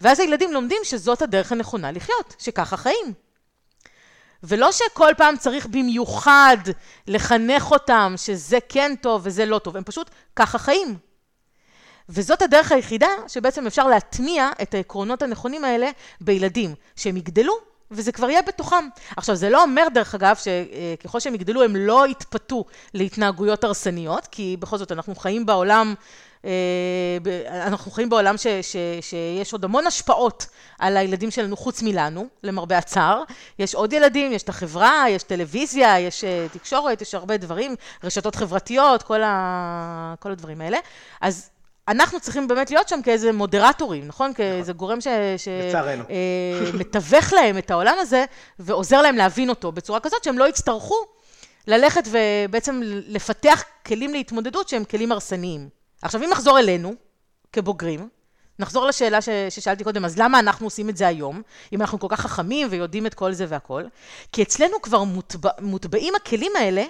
ואז הילדים לומדים שזאת הדרך הנכונה לחיות, שככה חיים. ולא שכל פעם צריך במיוחד לחנך אותם שזה כן טוב וזה לא טוב, הם פשוט ככה חיים. וזאת הדרך היחידה שבעצם אפשר להטמיע את העקרונות הנכונים האלה בילדים, שהם יגדלו וזה כבר יהיה בתוכם. עכשיו, זה לא אומר, דרך אגב, שככל שהם יגדלו הם לא יתפתו להתנהגויות הרסניות, כי בכל זאת אנחנו חיים בעולם אנחנו חיים בעולם ש, ש, שיש עוד המון השפעות על הילדים שלנו חוץ מלנו, למרבה הצער. יש עוד ילדים, יש את החברה, יש טלוויזיה, יש אה, תקשורת, יש הרבה דברים, רשתות חברתיות, כל, ה, כל הדברים האלה. אז אנחנו צריכים באמת להיות שם כאיזה מודרטורים, נכון? נכון. כאיזה גורם שמתווך אה, להם את העולם הזה ועוזר להם להבין אותו בצורה כזאת שהם לא יצטרכו ללכת ובעצם לפתח כלים להתמודדות שהם כלים הרסניים. עכשיו, אם נחזור אלינו, כבוגרים, נחזור לשאלה ש, ששאלתי קודם, אז למה אנחנו עושים את זה היום, אם אנחנו כל כך חכמים ויודעים את כל זה והכל? כי אצלנו כבר מוטבע, מוטבעים הכלים האלה,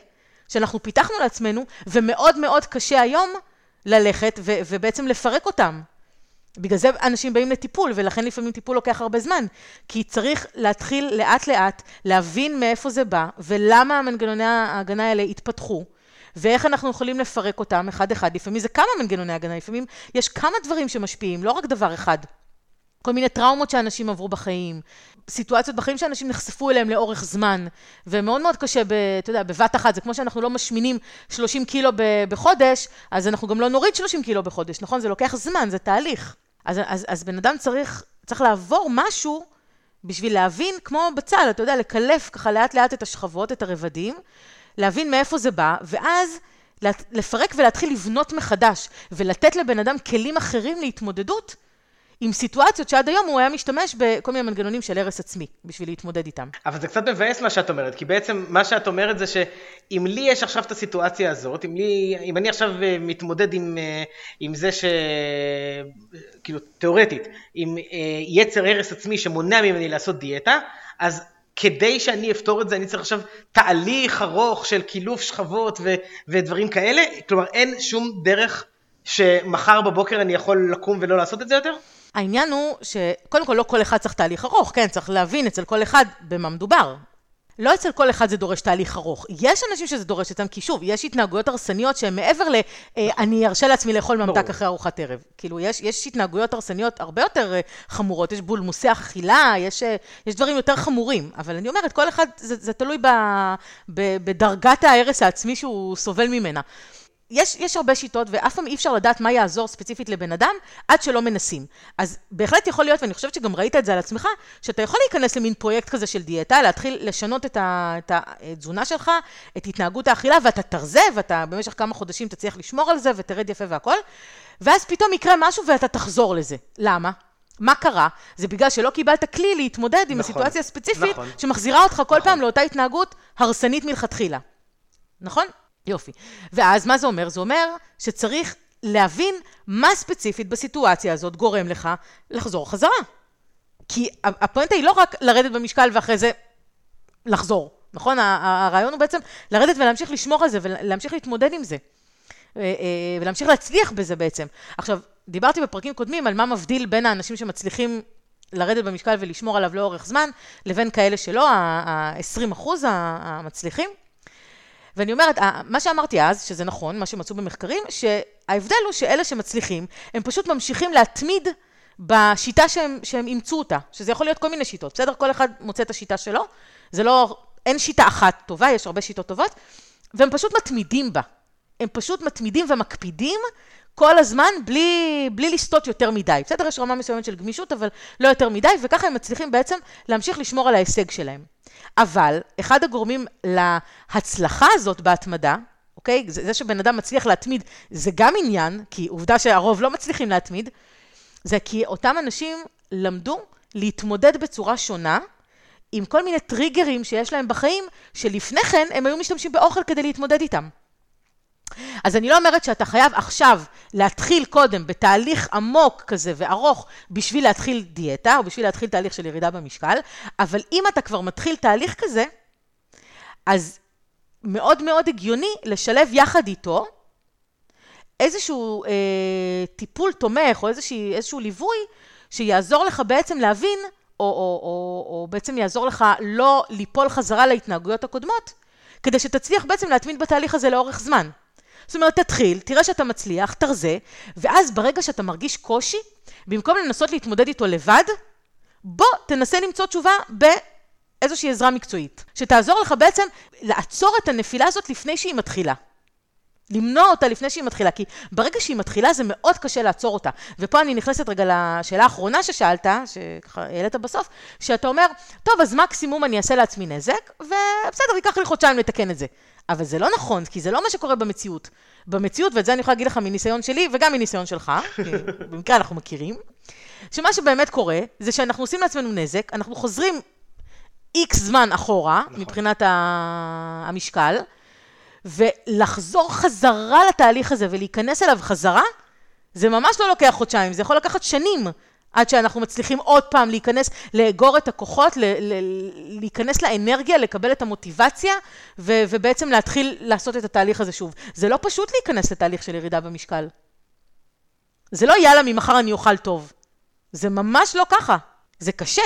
שאנחנו פיתחנו לעצמנו, ומאוד מאוד קשה היום ללכת ו, ובעצם לפרק אותם. בגלל זה אנשים באים לטיפול, ולכן לפעמים טיפול לוקח הרבה זמן. כי צריך להתחיל לאט-לאט להבין מאיפה זה בא, ולמה המנגנוני ההגנה האלה התפתחו. ואיך אנחנו יכולים לפרק אותם אחד-אחד. לפעמים זה כמה מנגנוני הגנה, לפעמים יש כמה דברים שמשפיעים, לא רק דבר אחד. כל מיני טראומות שאנשים עברו בחיים, סיטואציות בחיים שאנשים נחשפו אליהם לאורך זמן, ומאוד מאוד קשה, ב, אתה יודע, בבת אחת, זה כמו שאנחנו לא משמינים 30 קילו בחודש, אז אנחנו גם לא נוריד 30 קילו בחודש, נכון? זה לוקח זמן, זה תהליך. אז, אז, אז בן אדם צריך, צריך לעבור משהו בשביל להבין, כמו בצל, אתה יודע, לקלף ככה לאט לאט את השכבות, את הרבדים, להבין מאיפה זה בא, ואז לפרק ולהתחיל לבנות מחדש, ולתת לבן אדם כלים אחרים להתמודדות עם סיטואציות שעד היום הוא היה משתמש בכל מיני מנגנונים של הרס עצמי, בשביל להתמודד איתם. אבל זה קצת מבאס מה שאת אומרת, כי בעצם מה שאת אומרת זה שאם לי יש עכשיו את הסיטואציה הזאת, אם, לי, אם אני עכשיו אה, מתמודד עם, אה, עם זה ש... כאילו, תיאורטית, עם אה, יצר הרס עצמי שמונע ממני לעשות דיאטה, אז כדי שאני אפתור את זה, אני צריך עכשיו תהליך ארוך של קילוף שכבות ו- ודברים כאלה? כלומר, אין שום דרך שמחר בבוקר אני יכול לקום ולא לעשות את זה יותר? העניין הוא שקודם כל לא כל אחד צריך תהליך ארוך, כן, צריך להבין אצל כל אחד במה מדובר. לא אצל כל אחד זה דורש תהליך ארוך. יש אנשים שזה דורש אצלם, כי שוב, יש התנהגויות הרסניות שהן מעבר ל... אה, אני ארשה לעצמי לאכול ממתק אחרי ארוחת ערב. כאילו, יש, יש התנהגויות הרסניות הרבה יותר אה, חמורות, יש בולמוסי אכילה, יש, אה, יש דברים יותר חמורים. אבל אני אומרת, כל אחד, זה, זה תלוי ב, ב, בדרגת ההרס העצמי שהוא סובל ממנה. יש, יש הרבה שיטות, ואף פעם אי אפשר לדעת מה יעזור ספציפית לבן אדם, עד שלא מנסים. אז בהחלט יכול להיות, ואני חושבת שגם ראית את זה על עצמך, שאתה יכול להיכנס למין פרויקט כזה של דיאטה, להתחיל לשנות את, ה, את התזונה שלך, את התנהגות האכילה, ואתה תרזה, ואתה במשך כמה חודשים תצליח לשמור על זה, ותרד יפה והכל, ואז פתאום יקרה משהו ואתה תחזור לזה. למה? מה קרה? זה בגלל שלא קיבלת כלי להתמודד עם נכון, הסיטואציה הספציפית, נכון. שמחזירה אותך כל נכון. פעם לאותה התנהגות הרסנית מלכתחילה. נכון? יופי. ואז מה זה אומר? זה אומר שצריך להבין מה ספציפית בסיטואציה הזאת גורם לך לחזור חזרה. כי הפואנטה היא לא רק לרדת במשקל ואחרי זה לחזור, נכון? הרעיון הוא בעצם לרדת ולהמשיך לשמור על זה ולהמשיך להתמודד עם זה. אה, אה, ולהמשיך להצליח בזה בעצם. עכשיו, דיברתי בפרקים קודמים על מה מבדיל בין האנשים שמצליחים לרדת במשקל ולשמור עליו לאורך זמן, לבין כאלה שלא, ה-20 אחוז המצליחים. ואני אומרת, מה שאמרתי אז, שזה נכון, מה שמצאו במחקרים, שההבדל הוא שאלה שמצליחים, הם פשוט ממשיכים להתמיד בשיטה שהם, שהם אימצו אותה, שזה יכול להיות כל מיני שיטות, בסדר? כל אחד מוצא את השיטה שלו, זה לא, אין שיטה אחת טובה, יש הרבה שיטות טובות, והם פשוט מתמידים בה. הם פשוט מתמידים ומקפידים כל הזמן בלי, בלי לסטות יותר מדי. בסדר, יש רמה מסוימת של גמישות, אבל לא יותר מדי, וככה הם מצליחים בעצם להמשיך לשמור על ההישג שלהם. אבל אחד הגורמים להצלחה הזאת בהתמדה, אוקיי? זה, זה שבן אדם מצליח להתמיד, זה גם עניין, כי עובדה שהרוב לא מצליחים להתמיד, זה כי אותם אנשים למדו להתמודד בצורה שונה עם כל מיני טריגרים שיש להם בחיים, שלפני כן הם היו משתמשים באוכל כדי להתמודד איתם. אז אני לא אומרת שאתה חייב עכשיו להתחיל קודם בתהליך עמוק כזה וארוך בשביל להתחיל דיאטה, או בשביל להתחיל תהליך של ירידה במשקל, אבל אם אתה כבר מתחיל תהליך כזה, אז מאוד מאוד הגיוני לשלב יחד איתו איזשהו אה, טיפול תומך או איזושהי, איזשהו ליווי שיעזור לך בעצם להבין, או, או, או, או בעצם יעזור לך לא ליפול חזרה להתנהגויות הקודמות, כדי שתצליח בעצם להתמיד בתהליך הזה לאורך זמן. זאת אומרת, תתחיל, תראה שאתה מצליח, תרזה, ואז ברגע שאתה מרגיש קושי, במקום לנסות להתמודד איתו לבד, בוא תנסה למצוא תשובה באיזושהי עזרה מקצועית, שתעזור לך בעצם לעצור את הנפילה הזאת לפני שהיא מתחילה. למנוע אותה לפני שהיא מתחילה, כי ברגע שהיא מתחילה זה מאוד קשה לעצור אותה. ופה אני נכנסת רגע לשאלה האחרונה ששאלת, שככה העלית בסוף, שאתה אומר, טוב, אז מקסימום אני אעשה לעצמי נזק, ובסדר, ייקח לי חודשיים לתקן את זה. אבל זה לא נכון, כי זה לא מה שקורה במציאות. במציאות, ואת זה אני יכולה להגיד לך מניסיון שלי וגם מניסיון שלך, כי במקרה אנחנו מכירים, שמה שבאמת קורה, זה שאנחנו עושים לעצמנו נזק, אנחנו חוזרים איקס זמן אחורה, נכון. מבחינת המשקל, ולחזור חזרה לתהליך הזה ולהיכנס אליו חזרה, זה ממש לא לוקח חודשיים, זה יכול לקחת שנים עד שאנחנו מצליחים עוד פעם להיכנס, לאגור את הכוחות, ל- ל- להיכנס לאנרגיה, לקבל את המוטיבציה, ו- ובעצם להתחיל לעשות את התהליך הזה שוב. זה לא פשוט להיכנס לתהליך של ירידה במשקל. זה לא יאללה, ממחר אני אוכל טוב. זה ממש לא ככה. זה קשה.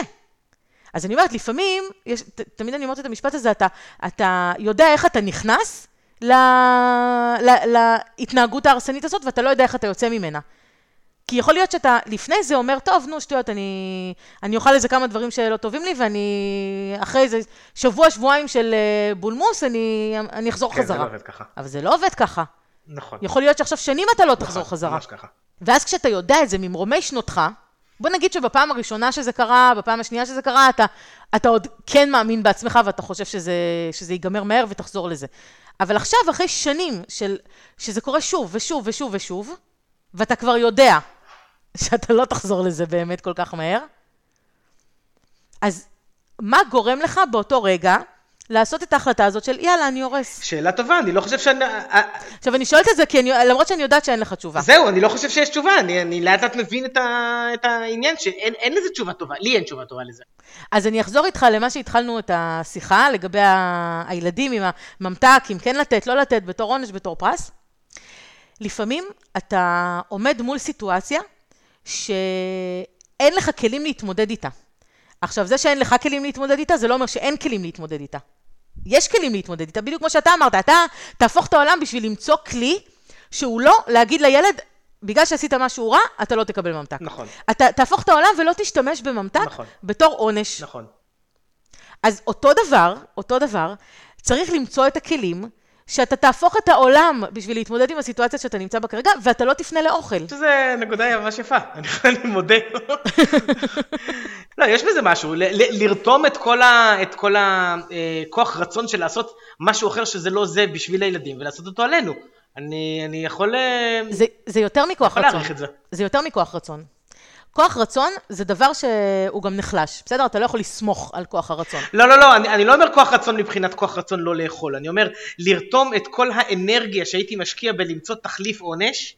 אז אני אומרת, לפעמים, יש, ת, תמיד אני אומרת את המשפט הזה, אתה, אתה יודע איך אתה נכנס, לה, לה, להתנהגות ההרסנית הזאת, ואתה לא יודע איך אתה יוצא ממנה. כי יכול להיות שאתה לפני זה אומר, טוב, נו, שטויות, אני, אני אוכל איזה כמה דברים שלא טובים לי, ואני אחרי איזה שבוע, שבועיים של אה, בולמוס, אני, אני אחזור כן, חזרה. כן, זה לא עובד ככה. אבל זה לא עובד ככה. נכון. יכול להיות שעכשיו שנים אתה לא תחזור נכון, חזרה. ממש ככה. ואז כשאתה יודע את זה ממרומי שנותך, בוא נגיד שבפעם הראשונה שזה קרה, בפעם השנייה שזה קרה, אתה, אתה עוד כן מאמין בעצמך ואתה חושב שזה, שזה ייגמר מהר ותחזור לזה. אבל עכשיו, אחרי שנים של, שזה קורה שוב ושוב ושוב ושוב, ואתה כבר יודע שאתה לא תחזור לזה באמת כל כך מהר, אז מה גורם לך באותו רגע לעשות את ההחלטה הזאת של יאללה, אני הורס? שאלה טובה, אני לא חושב שאני... אה, עכשיו, אני שואלת את זה כי אני, למרות שאני יודעת שאין לך תשובה. זהו, אני לא חושב שיש תשובה, אני, אני לאט לאט מבין את, ה, את העניין שאין אין לזה תשובה טובה, לי אין תשובה טובה לזה. אז אני אחזור איתך למה שהתחלנו את השיחה, לגבי ה- הילדים עם הממתק, אם כן לתת, לא לתת, בתור עונש, בתור פרס. לפעמים אתה עומד מול סיטואציה שאין לך כלים להתמודד איתה. עכשיו, זה שאין לך כלים להתמודד איתה, זה לא אומר שאין כלים להתמודד איתה. יש כלים להתמודד איתה, בדיוק כמו שאתה אמרת, אתה תהפוך את העולם בשביל למצוא כלי שהוא לא להגיד לילד, בגלל שעשית משהו רע, אתה לא תקבל ממתק. נכון. אתה תהפוך את העולם ולא תשתמש בממתק נכון. בתור עונש. נכון. אז אותו דבר, אותו דבר, צריך למצוא את הכלים שאתה תהפוך את העולם בשביל להתמודד עם הסיטואציה שאתה נמצא בה כרגע, ואתה לא תפנה לאוכל. שזה נקודה ממש יפה, אני, מודה. לא, יש בזה משהו, לרתום את כל, הכוח רצון של לעשות משהו אחר שזה לא זה בשביל הילדים, ולעשות אותו עלינו. אני, אני יכול... אה, זה, זה יותר מכוח יכול רצון. להעריך את זה. זה יותר מכוח רצון. כוח רצון זה דבר שהוא גם נחלש, בסדר? אתה לא יכול לסמוך על כוח הרצון. לא, לא, לא, אני, אני לא אומר כוח רצון מבחינת כוח רצון לא לאכול, אני אומר לרתום את כל האנרגיה שהייתי משקיע בלמצוא תחליף עונש,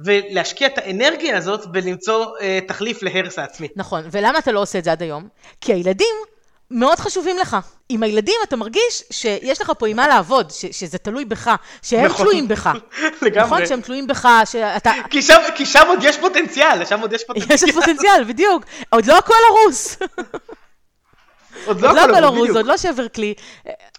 ולהשקיע את האנרגיה הזאת בלמצוא אה, תחליף להרס העצמי. נכון, ולמה אתה לא עושה את זה עד היום? כי הילדים מאוד חשובים לך. עם הילדים אתה מרגיש שיש לך פה עם מה לעבוד, ש- שזה תלוי בך, שהם נכון. תלויים בך. לגמרי. נכון? שהם תלויים בך, שאתה... כי שם, כי שם עוד יש פוטנציאל, שם עוד יש פוטנציאל. יש פוטנציאל, בדיוק. עוד לא הכל הרוס. עוד עוד לא הכל בדיוק. עוד לא שבר כלי.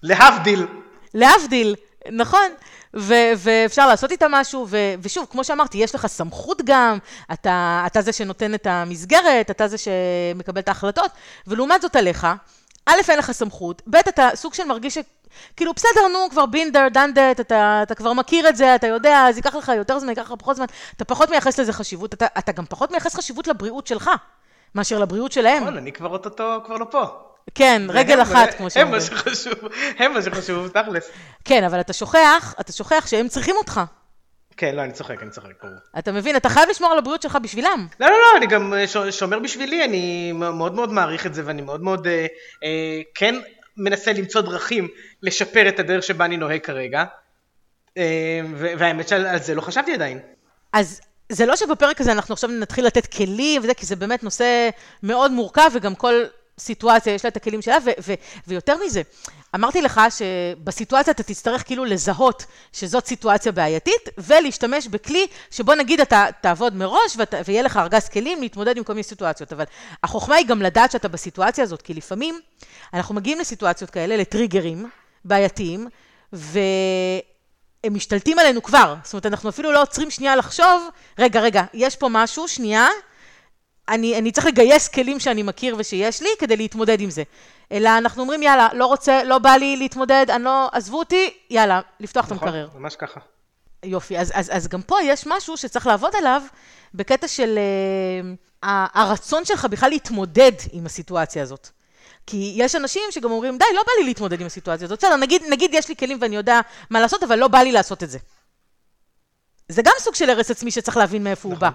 להבדיל. להבדיל, נכון. ו- ואפשר לעשות איתה משהו, ו- ושוב, כמו שאמרתי, יש לך סמכות גם, אתה, אתה זה שנותן את המסגרת, אתה זה שמקבל את ההחלטות, ולעומת זאת עליך, א', אין לך סמכות, ב', אתה סוג של מרגיש ש... כאילו, בסדר, נו, כבר בינדר, דנדט, אתה, אתה כבר מכיר את זה, אתה יודע, אז ייקח לך יותר זמן, ייקח לך פחות זמן, אתה פחות מייחס לזה חשיבות, אתה, אתה גם פחות מייחס חשיבות לבריאות שלך, מאשר לבריאות שלהם. נכון, אני כבר אוטוטו כבר לא פה. כן, רגל והם- אחת, כמו הם שאומרים. מה שחשוב, הם מה שחשוב, תכלס. כן, אבל אתה שוכח, אתה שוכח שהם צריכים אותך. כן, לא, אני צוחק, אני צוחק, ברור. אתה מבין, אתה חייב לשמור על הבריאות שלך בשבילם. לא, לא, לא, אני גם אה, שומר בשבילי, אני מאוד מאוד מעריך את זה, ואני מאוד מאוד אה, אה, כן מנסה למצוא דרכים לשפר את הדרך שבה אני נוהג כרגע. אה, והאמת שעל זה לא חשבתי עדיין. אז זה לא שבפרק הזה אנחנו עכשיו נתחיל לתת כלים וזה, כי זה באמת נושא מאוד מורכב, וגם כל סיטואציה יש לה את הכלים שלה, ו- ו- ויותר מזה, אמרתי לך שבסיטואציה אתה תצטרך כאילו לזהות שזאת סיטואציה בעייתית, ולהשתמש בכלי שבוא נגיד אתה תעבוד מראש ואת, ויהיה לך ארגז כלים להתמודד עם כל מיני סיטואציות. אבל החוכמה היא גם לדעת שאתה בסיטואציה הזאת, כי לפעמים אנחנו מגיעים לסיטואציות כאלה, לטריגרים בעייתיים, והם משתלטים עלינו כבר. זאת אומרת, אנחנו אפילו לא עוצרים שנייה לחשוב, רגע, רגע, יש פה משהו, שנייה, אני, אני צריך לגייס כלים שאני מכיר ושיש לי כדי להתמודד עם זה. אלא אנחנו אומרים, יאללה, לא רוצה, לא בא לי להתמודד, אני לא, עזבו אותי, יאללה, לפתוח נכון, את המקרר. נכון, ממש ככה. יופי, אז, אז, אז גם פה יש משהו שצריך לעבוד עליו בקטע של uh, הרצון שלך בכלל להתמודד עם הסיטואציה הזאת. כי יש אנשים שגם אומרים, די, לא בא לי להתמודד עם הסיטואציה הזאת. בסדר, נגיד, נגיד יש לי כלים ואני יודע מה לעשות, אבל לא בא לי לעשות את זה. זה גם סוג של הרס עצמי שצריך להבין מאיפה נכון. הוא בא.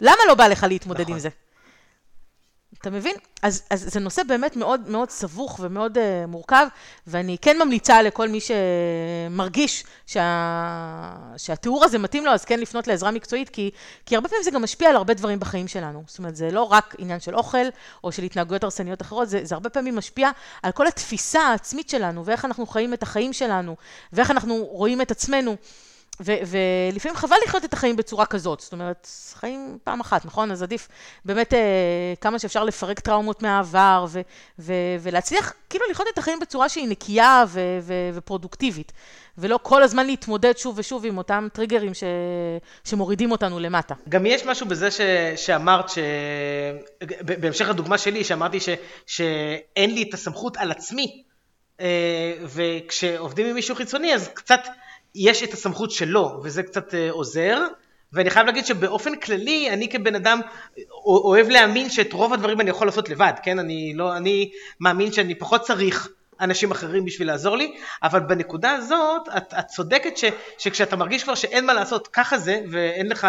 למה לא בא לך להתמודד נכון. עם זה? אתה מבין? אז, אז זה נושא באמת מאוד מאוד סבוך ומאוד uh, מורכב, ואני כן ממליצה לכל מי שמרגיש שה, שהתיאור הזה מתאים לו, אז כן לפנות לעזרה מקצועית, כי, כי הרבה פעמים זה גם משפיע על הרבה דברים בחיים שלנו. זאת אומרת, זה לא רק עניין של אוכל או של התנהגויות הרסניות אחרות, זה, זה הרבה פעמים משפיע על כל התפיסה העצמית שלנו, ואיך אנחנו חיים את החיים שלנו, ואיך אנחנו רואים את עצמנו. ולפעמים חבל לחיות את החיים בצורה כזאת, זאת אומרת, חיים פעם אחת, נכון? אז עדיף באמת אה, כמה שאפשר לפרק טראומות מהעבר, ו- ו- ולהצליח כאילו לחיות את החיים בצורה שהיא נקייה ו- ו- ופרודוקטיבית, ולא כל הזמן להתמודד שוב ושוב עם אותם טריגרים ש- שמורידים אותנו למטה. גם יש משהו בזה ש- שאמרת, ש- בהמשך לדוגמה שלי, שאמרתי ש- שאין לי את הסמכות על עצמי, אה, וכשעובדים עם מישהו חיצוני, אז קצת... יש את הסמכות שלו, וזה קצת אה, עוזר. ואני חייב להגיד שבאופן כללי, אני כבן אדם אוהב להאמין שאת רוב הדברים אני יכול לעשות לבד, כן? אני, לא, אני מאמין שאני פחות צריך אנשים אחרים בשביל לעזור לי, אבל בנקודה הזאת, את, את צודקת ש, שכשאתה מרגיש כבר שאין מה לעשות, ככה זה, ואין לך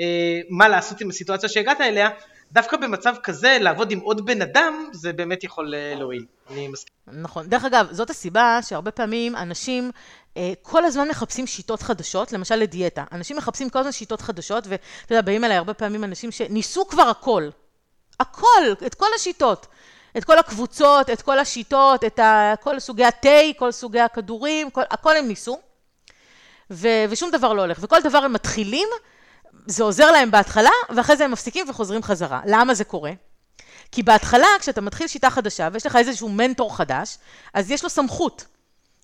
אה, מה לעשות עם הסיטואציה שהגעת אליה, דווקא במצב כזה, לעבוד עם עוד בן אדם, זה באמת יכול אה, להועיל. אני מסכים. נכון. דרך אגב, זאת הסיבה שהרבה פעמים אנשים אה, כל הזמן מחפשים שיטות חדשות, למשל לדיאטה. אנשים מחפשים כל הזמן שיטות חדשות, ואתה יודע, באים אליי הרבה פעמים אנשים שניסו כבר הכל. הכל, את כל השיטות. את כל הקבוצות, את כל השיטות, את ה, כל סוגי התה, כל סוגי הכדורים, כל, הכל הם ניסו. ו, ושום דבר לא הולך. וכל דבר הם מתחילים, זה עוזר להם בהתחלה, ואחרי זה הם מפסיקים וחוזרים חזרה. למה זה קורה? כי בהתחלה, כשאתה מתחיל שיטה חדשה, ויש לך איזשהו מנטור חדש, אז יש לו סמכות.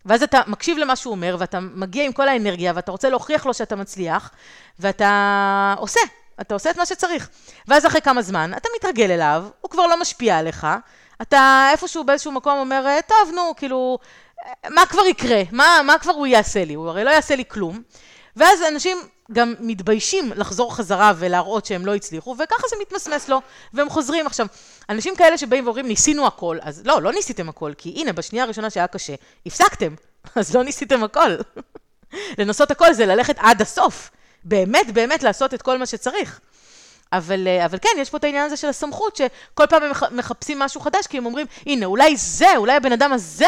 ואז אתה מקשיב למה שהוא אומר, ואתה מגיע עם כל האנרגיה, ואתה רוצה להוכיח לו שאתה מצליח, ואתה עושה, אתה עושה את מה שצריך. ואז אחרי כמה זמן, אתה מתרגל אליו, הוא כבר לא משפיע עליך, אתה איפשהו באיזשהו מקום אומר, טוב, נו, כאילו, מה כבר יקרה? מה, מה כבר הוא יעשה לי? הוא הרי לא יעשה לי כלום. ואז אנשים גם מתביישים לחזור חזרה ולהראות שהם לא הצליחו, וככה זה מתמסמס לו, והם חוזרים. עכשיו, אנשים כאלה שבאים ואומרים, ניסינו הכל, אז לא, לא ניסיתם הכל, כי הנה, בשנייה הראשונה שהיה קשה, הפסקתם, אז לא ניסיתם הכל. לנסות הכל זה ללכת עד הסוף. באמת, באמת לעשות את כל מה שצריך. אבל, אה, אבל כן, יש פה את העניין הזה של הסמכות, שכל פעם הם מחפשים משהו חדש, כי הם אומרים, הנה, אולי זה, אולי הבן אדם הזה,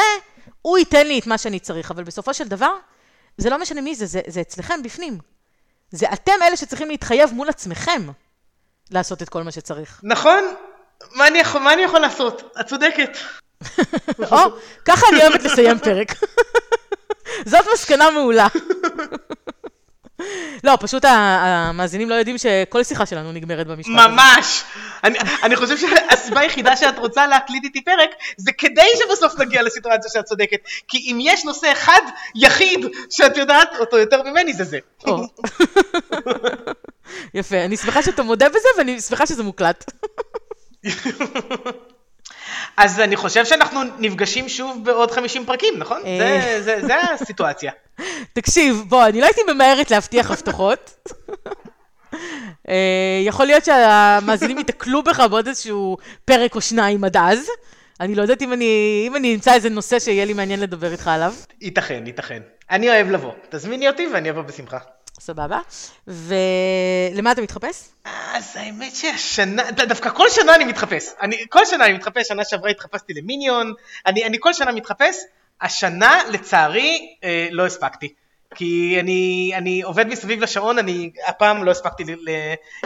הוא ייתן לי את מה שאני צריך. אבל בסופו של דבר, זה לא משנה מי זה, זה, זה אצלכם בפנים. זה אתם אלה שצריכים להתחייב מול עצמכם לעשות את כל מה שצריך. נכון, מה אני יכול, מה אני יכול לעשות? את צודקת. או, ככה אני אוהבת לסיים פרק. זאת מסקנה מעולה. לא, פשוט המאזינים לא יודעים שכל שיחה שלנו נגמרת במשפט. ממש! אני, אני חושב שהסיבה היחידה שאת רוצה להקליט איתי פרק, זה כדי שבסוף נגיע לסיטואציה שאת צודקת. כי אם יש נושא אחד, יחיד, שאת יודעת אותו יותר ממני, זה זה. יפה, אני שמחה שאתה מודה בזה, ואני שמחה שזה מוקלט. אז אני חושב שאנחנו נפגשים שוב בעוד 50 פרקים, נכון? אה. זה, זה, זה הסיטואציה. תקשיב, בוא, אני לא הייתי ממהרת להבטיח הבטחות. אה, יכול להיות שהמאזינים ייתקלו בך בעוד איזשהו פרק או שניים עד אז. אני לא יודעת אם אני, אם אני אמצא איזה נושא שיהיה לי מעניין לדבר איתך עליו. ייתכן, ייתכן. אני אוהב לבוא. תזמיני אותי ואני אבוא בשמחה. סבבה. ולמה אתה מתחפש? אז האמת שהשנה, דווקא כל שנה אני מתחפש. אני, כל שנה אני מתחפש, שנה שעברה התחפשתי למיניון, אני, אני כל שנה מתחפש. השנה, לצערי, אה, לא הספקתי. כי אני, אני עובד מסביב לשעון, אני הפעם לא הספקתי ל, ל,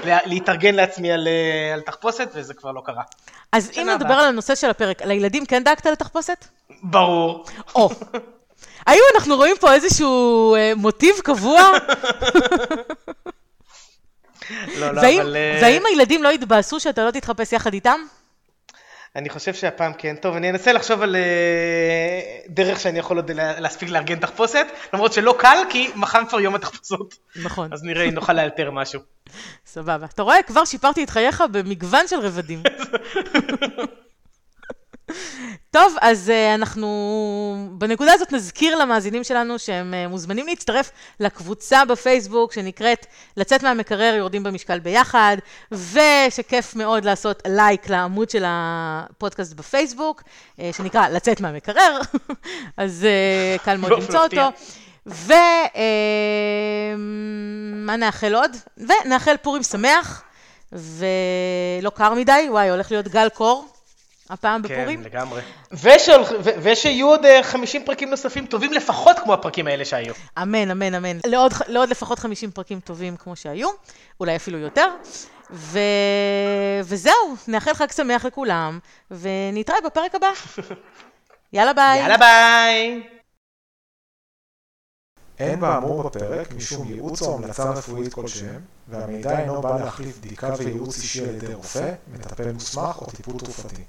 ל, להתארגן לעצמי על, על תחפושת, וזה כבר לא קרה. אז אם נדבר על הנושא של הפרק, לילדים כן דאגת לתחפושת? ברור. או. האם אנחנו רואים פה איזשהו אה, מוטיב קבוע? לא, לא, והאם, אבל... אה, והאם הילדים לא יתבאסו שאתה לא תתחפש יחד איתם? אני חושב שהפעם כן. טוב, אני אנסה לחשוב על אה, דרך שאני יכול עוד לה- להספיק לארגן תחפושת, למרות שלא קל, כי מחר כבר יום התחפושות. נכון. אז נראה אם נוכל לאלתר משהו. סבבה. אתה רואה? כבר שיפרתי את חייך במגוון של רבדים. טוב, אז uh, אנחנו בנקודה הזאת נזכיר למאזינים שלנו שהם uh, מוזמנים להצטרף לקבוצה בפייסבוק שנקראת לצאת מהמקרר יורדים במשקל ביחד, ושכיף מאוד לעשות לייק לעמוד של הפודקאסט בפייסבוק, uh, שנקרא לצאת מהמקרר, אז uh, קל מאוד באופן למצוא. אותו. ומה נאחל עוד? ונאחל פורים שמח, ולא קר מדי, וואי, הולך להיות גל קור הפעם כן, בפורים. לגמרי. ושהולכ- ו- ושיהיו עוד אה, 50 פרקים נוספים טובים לפחות כמו הפרקים האלה שהיו. אמן, אמן, אמן. לעוד, לעוד לפחות 50 פרקים טובים כמו שהיו, אולי אפילו יותר. ו... וזהו, נאחל חג שמח לכולם, ונתראה בפרק הבא. יאללה ביי. יאללה ביי! אין באמור בפרק משום ייעוץ או המלצה רפואית כלשהם, והמידע אינו בא להחליף בדיקה וייעוץ אישי על ידי רופא, מטפל מוסמך או טיפול תרופתי.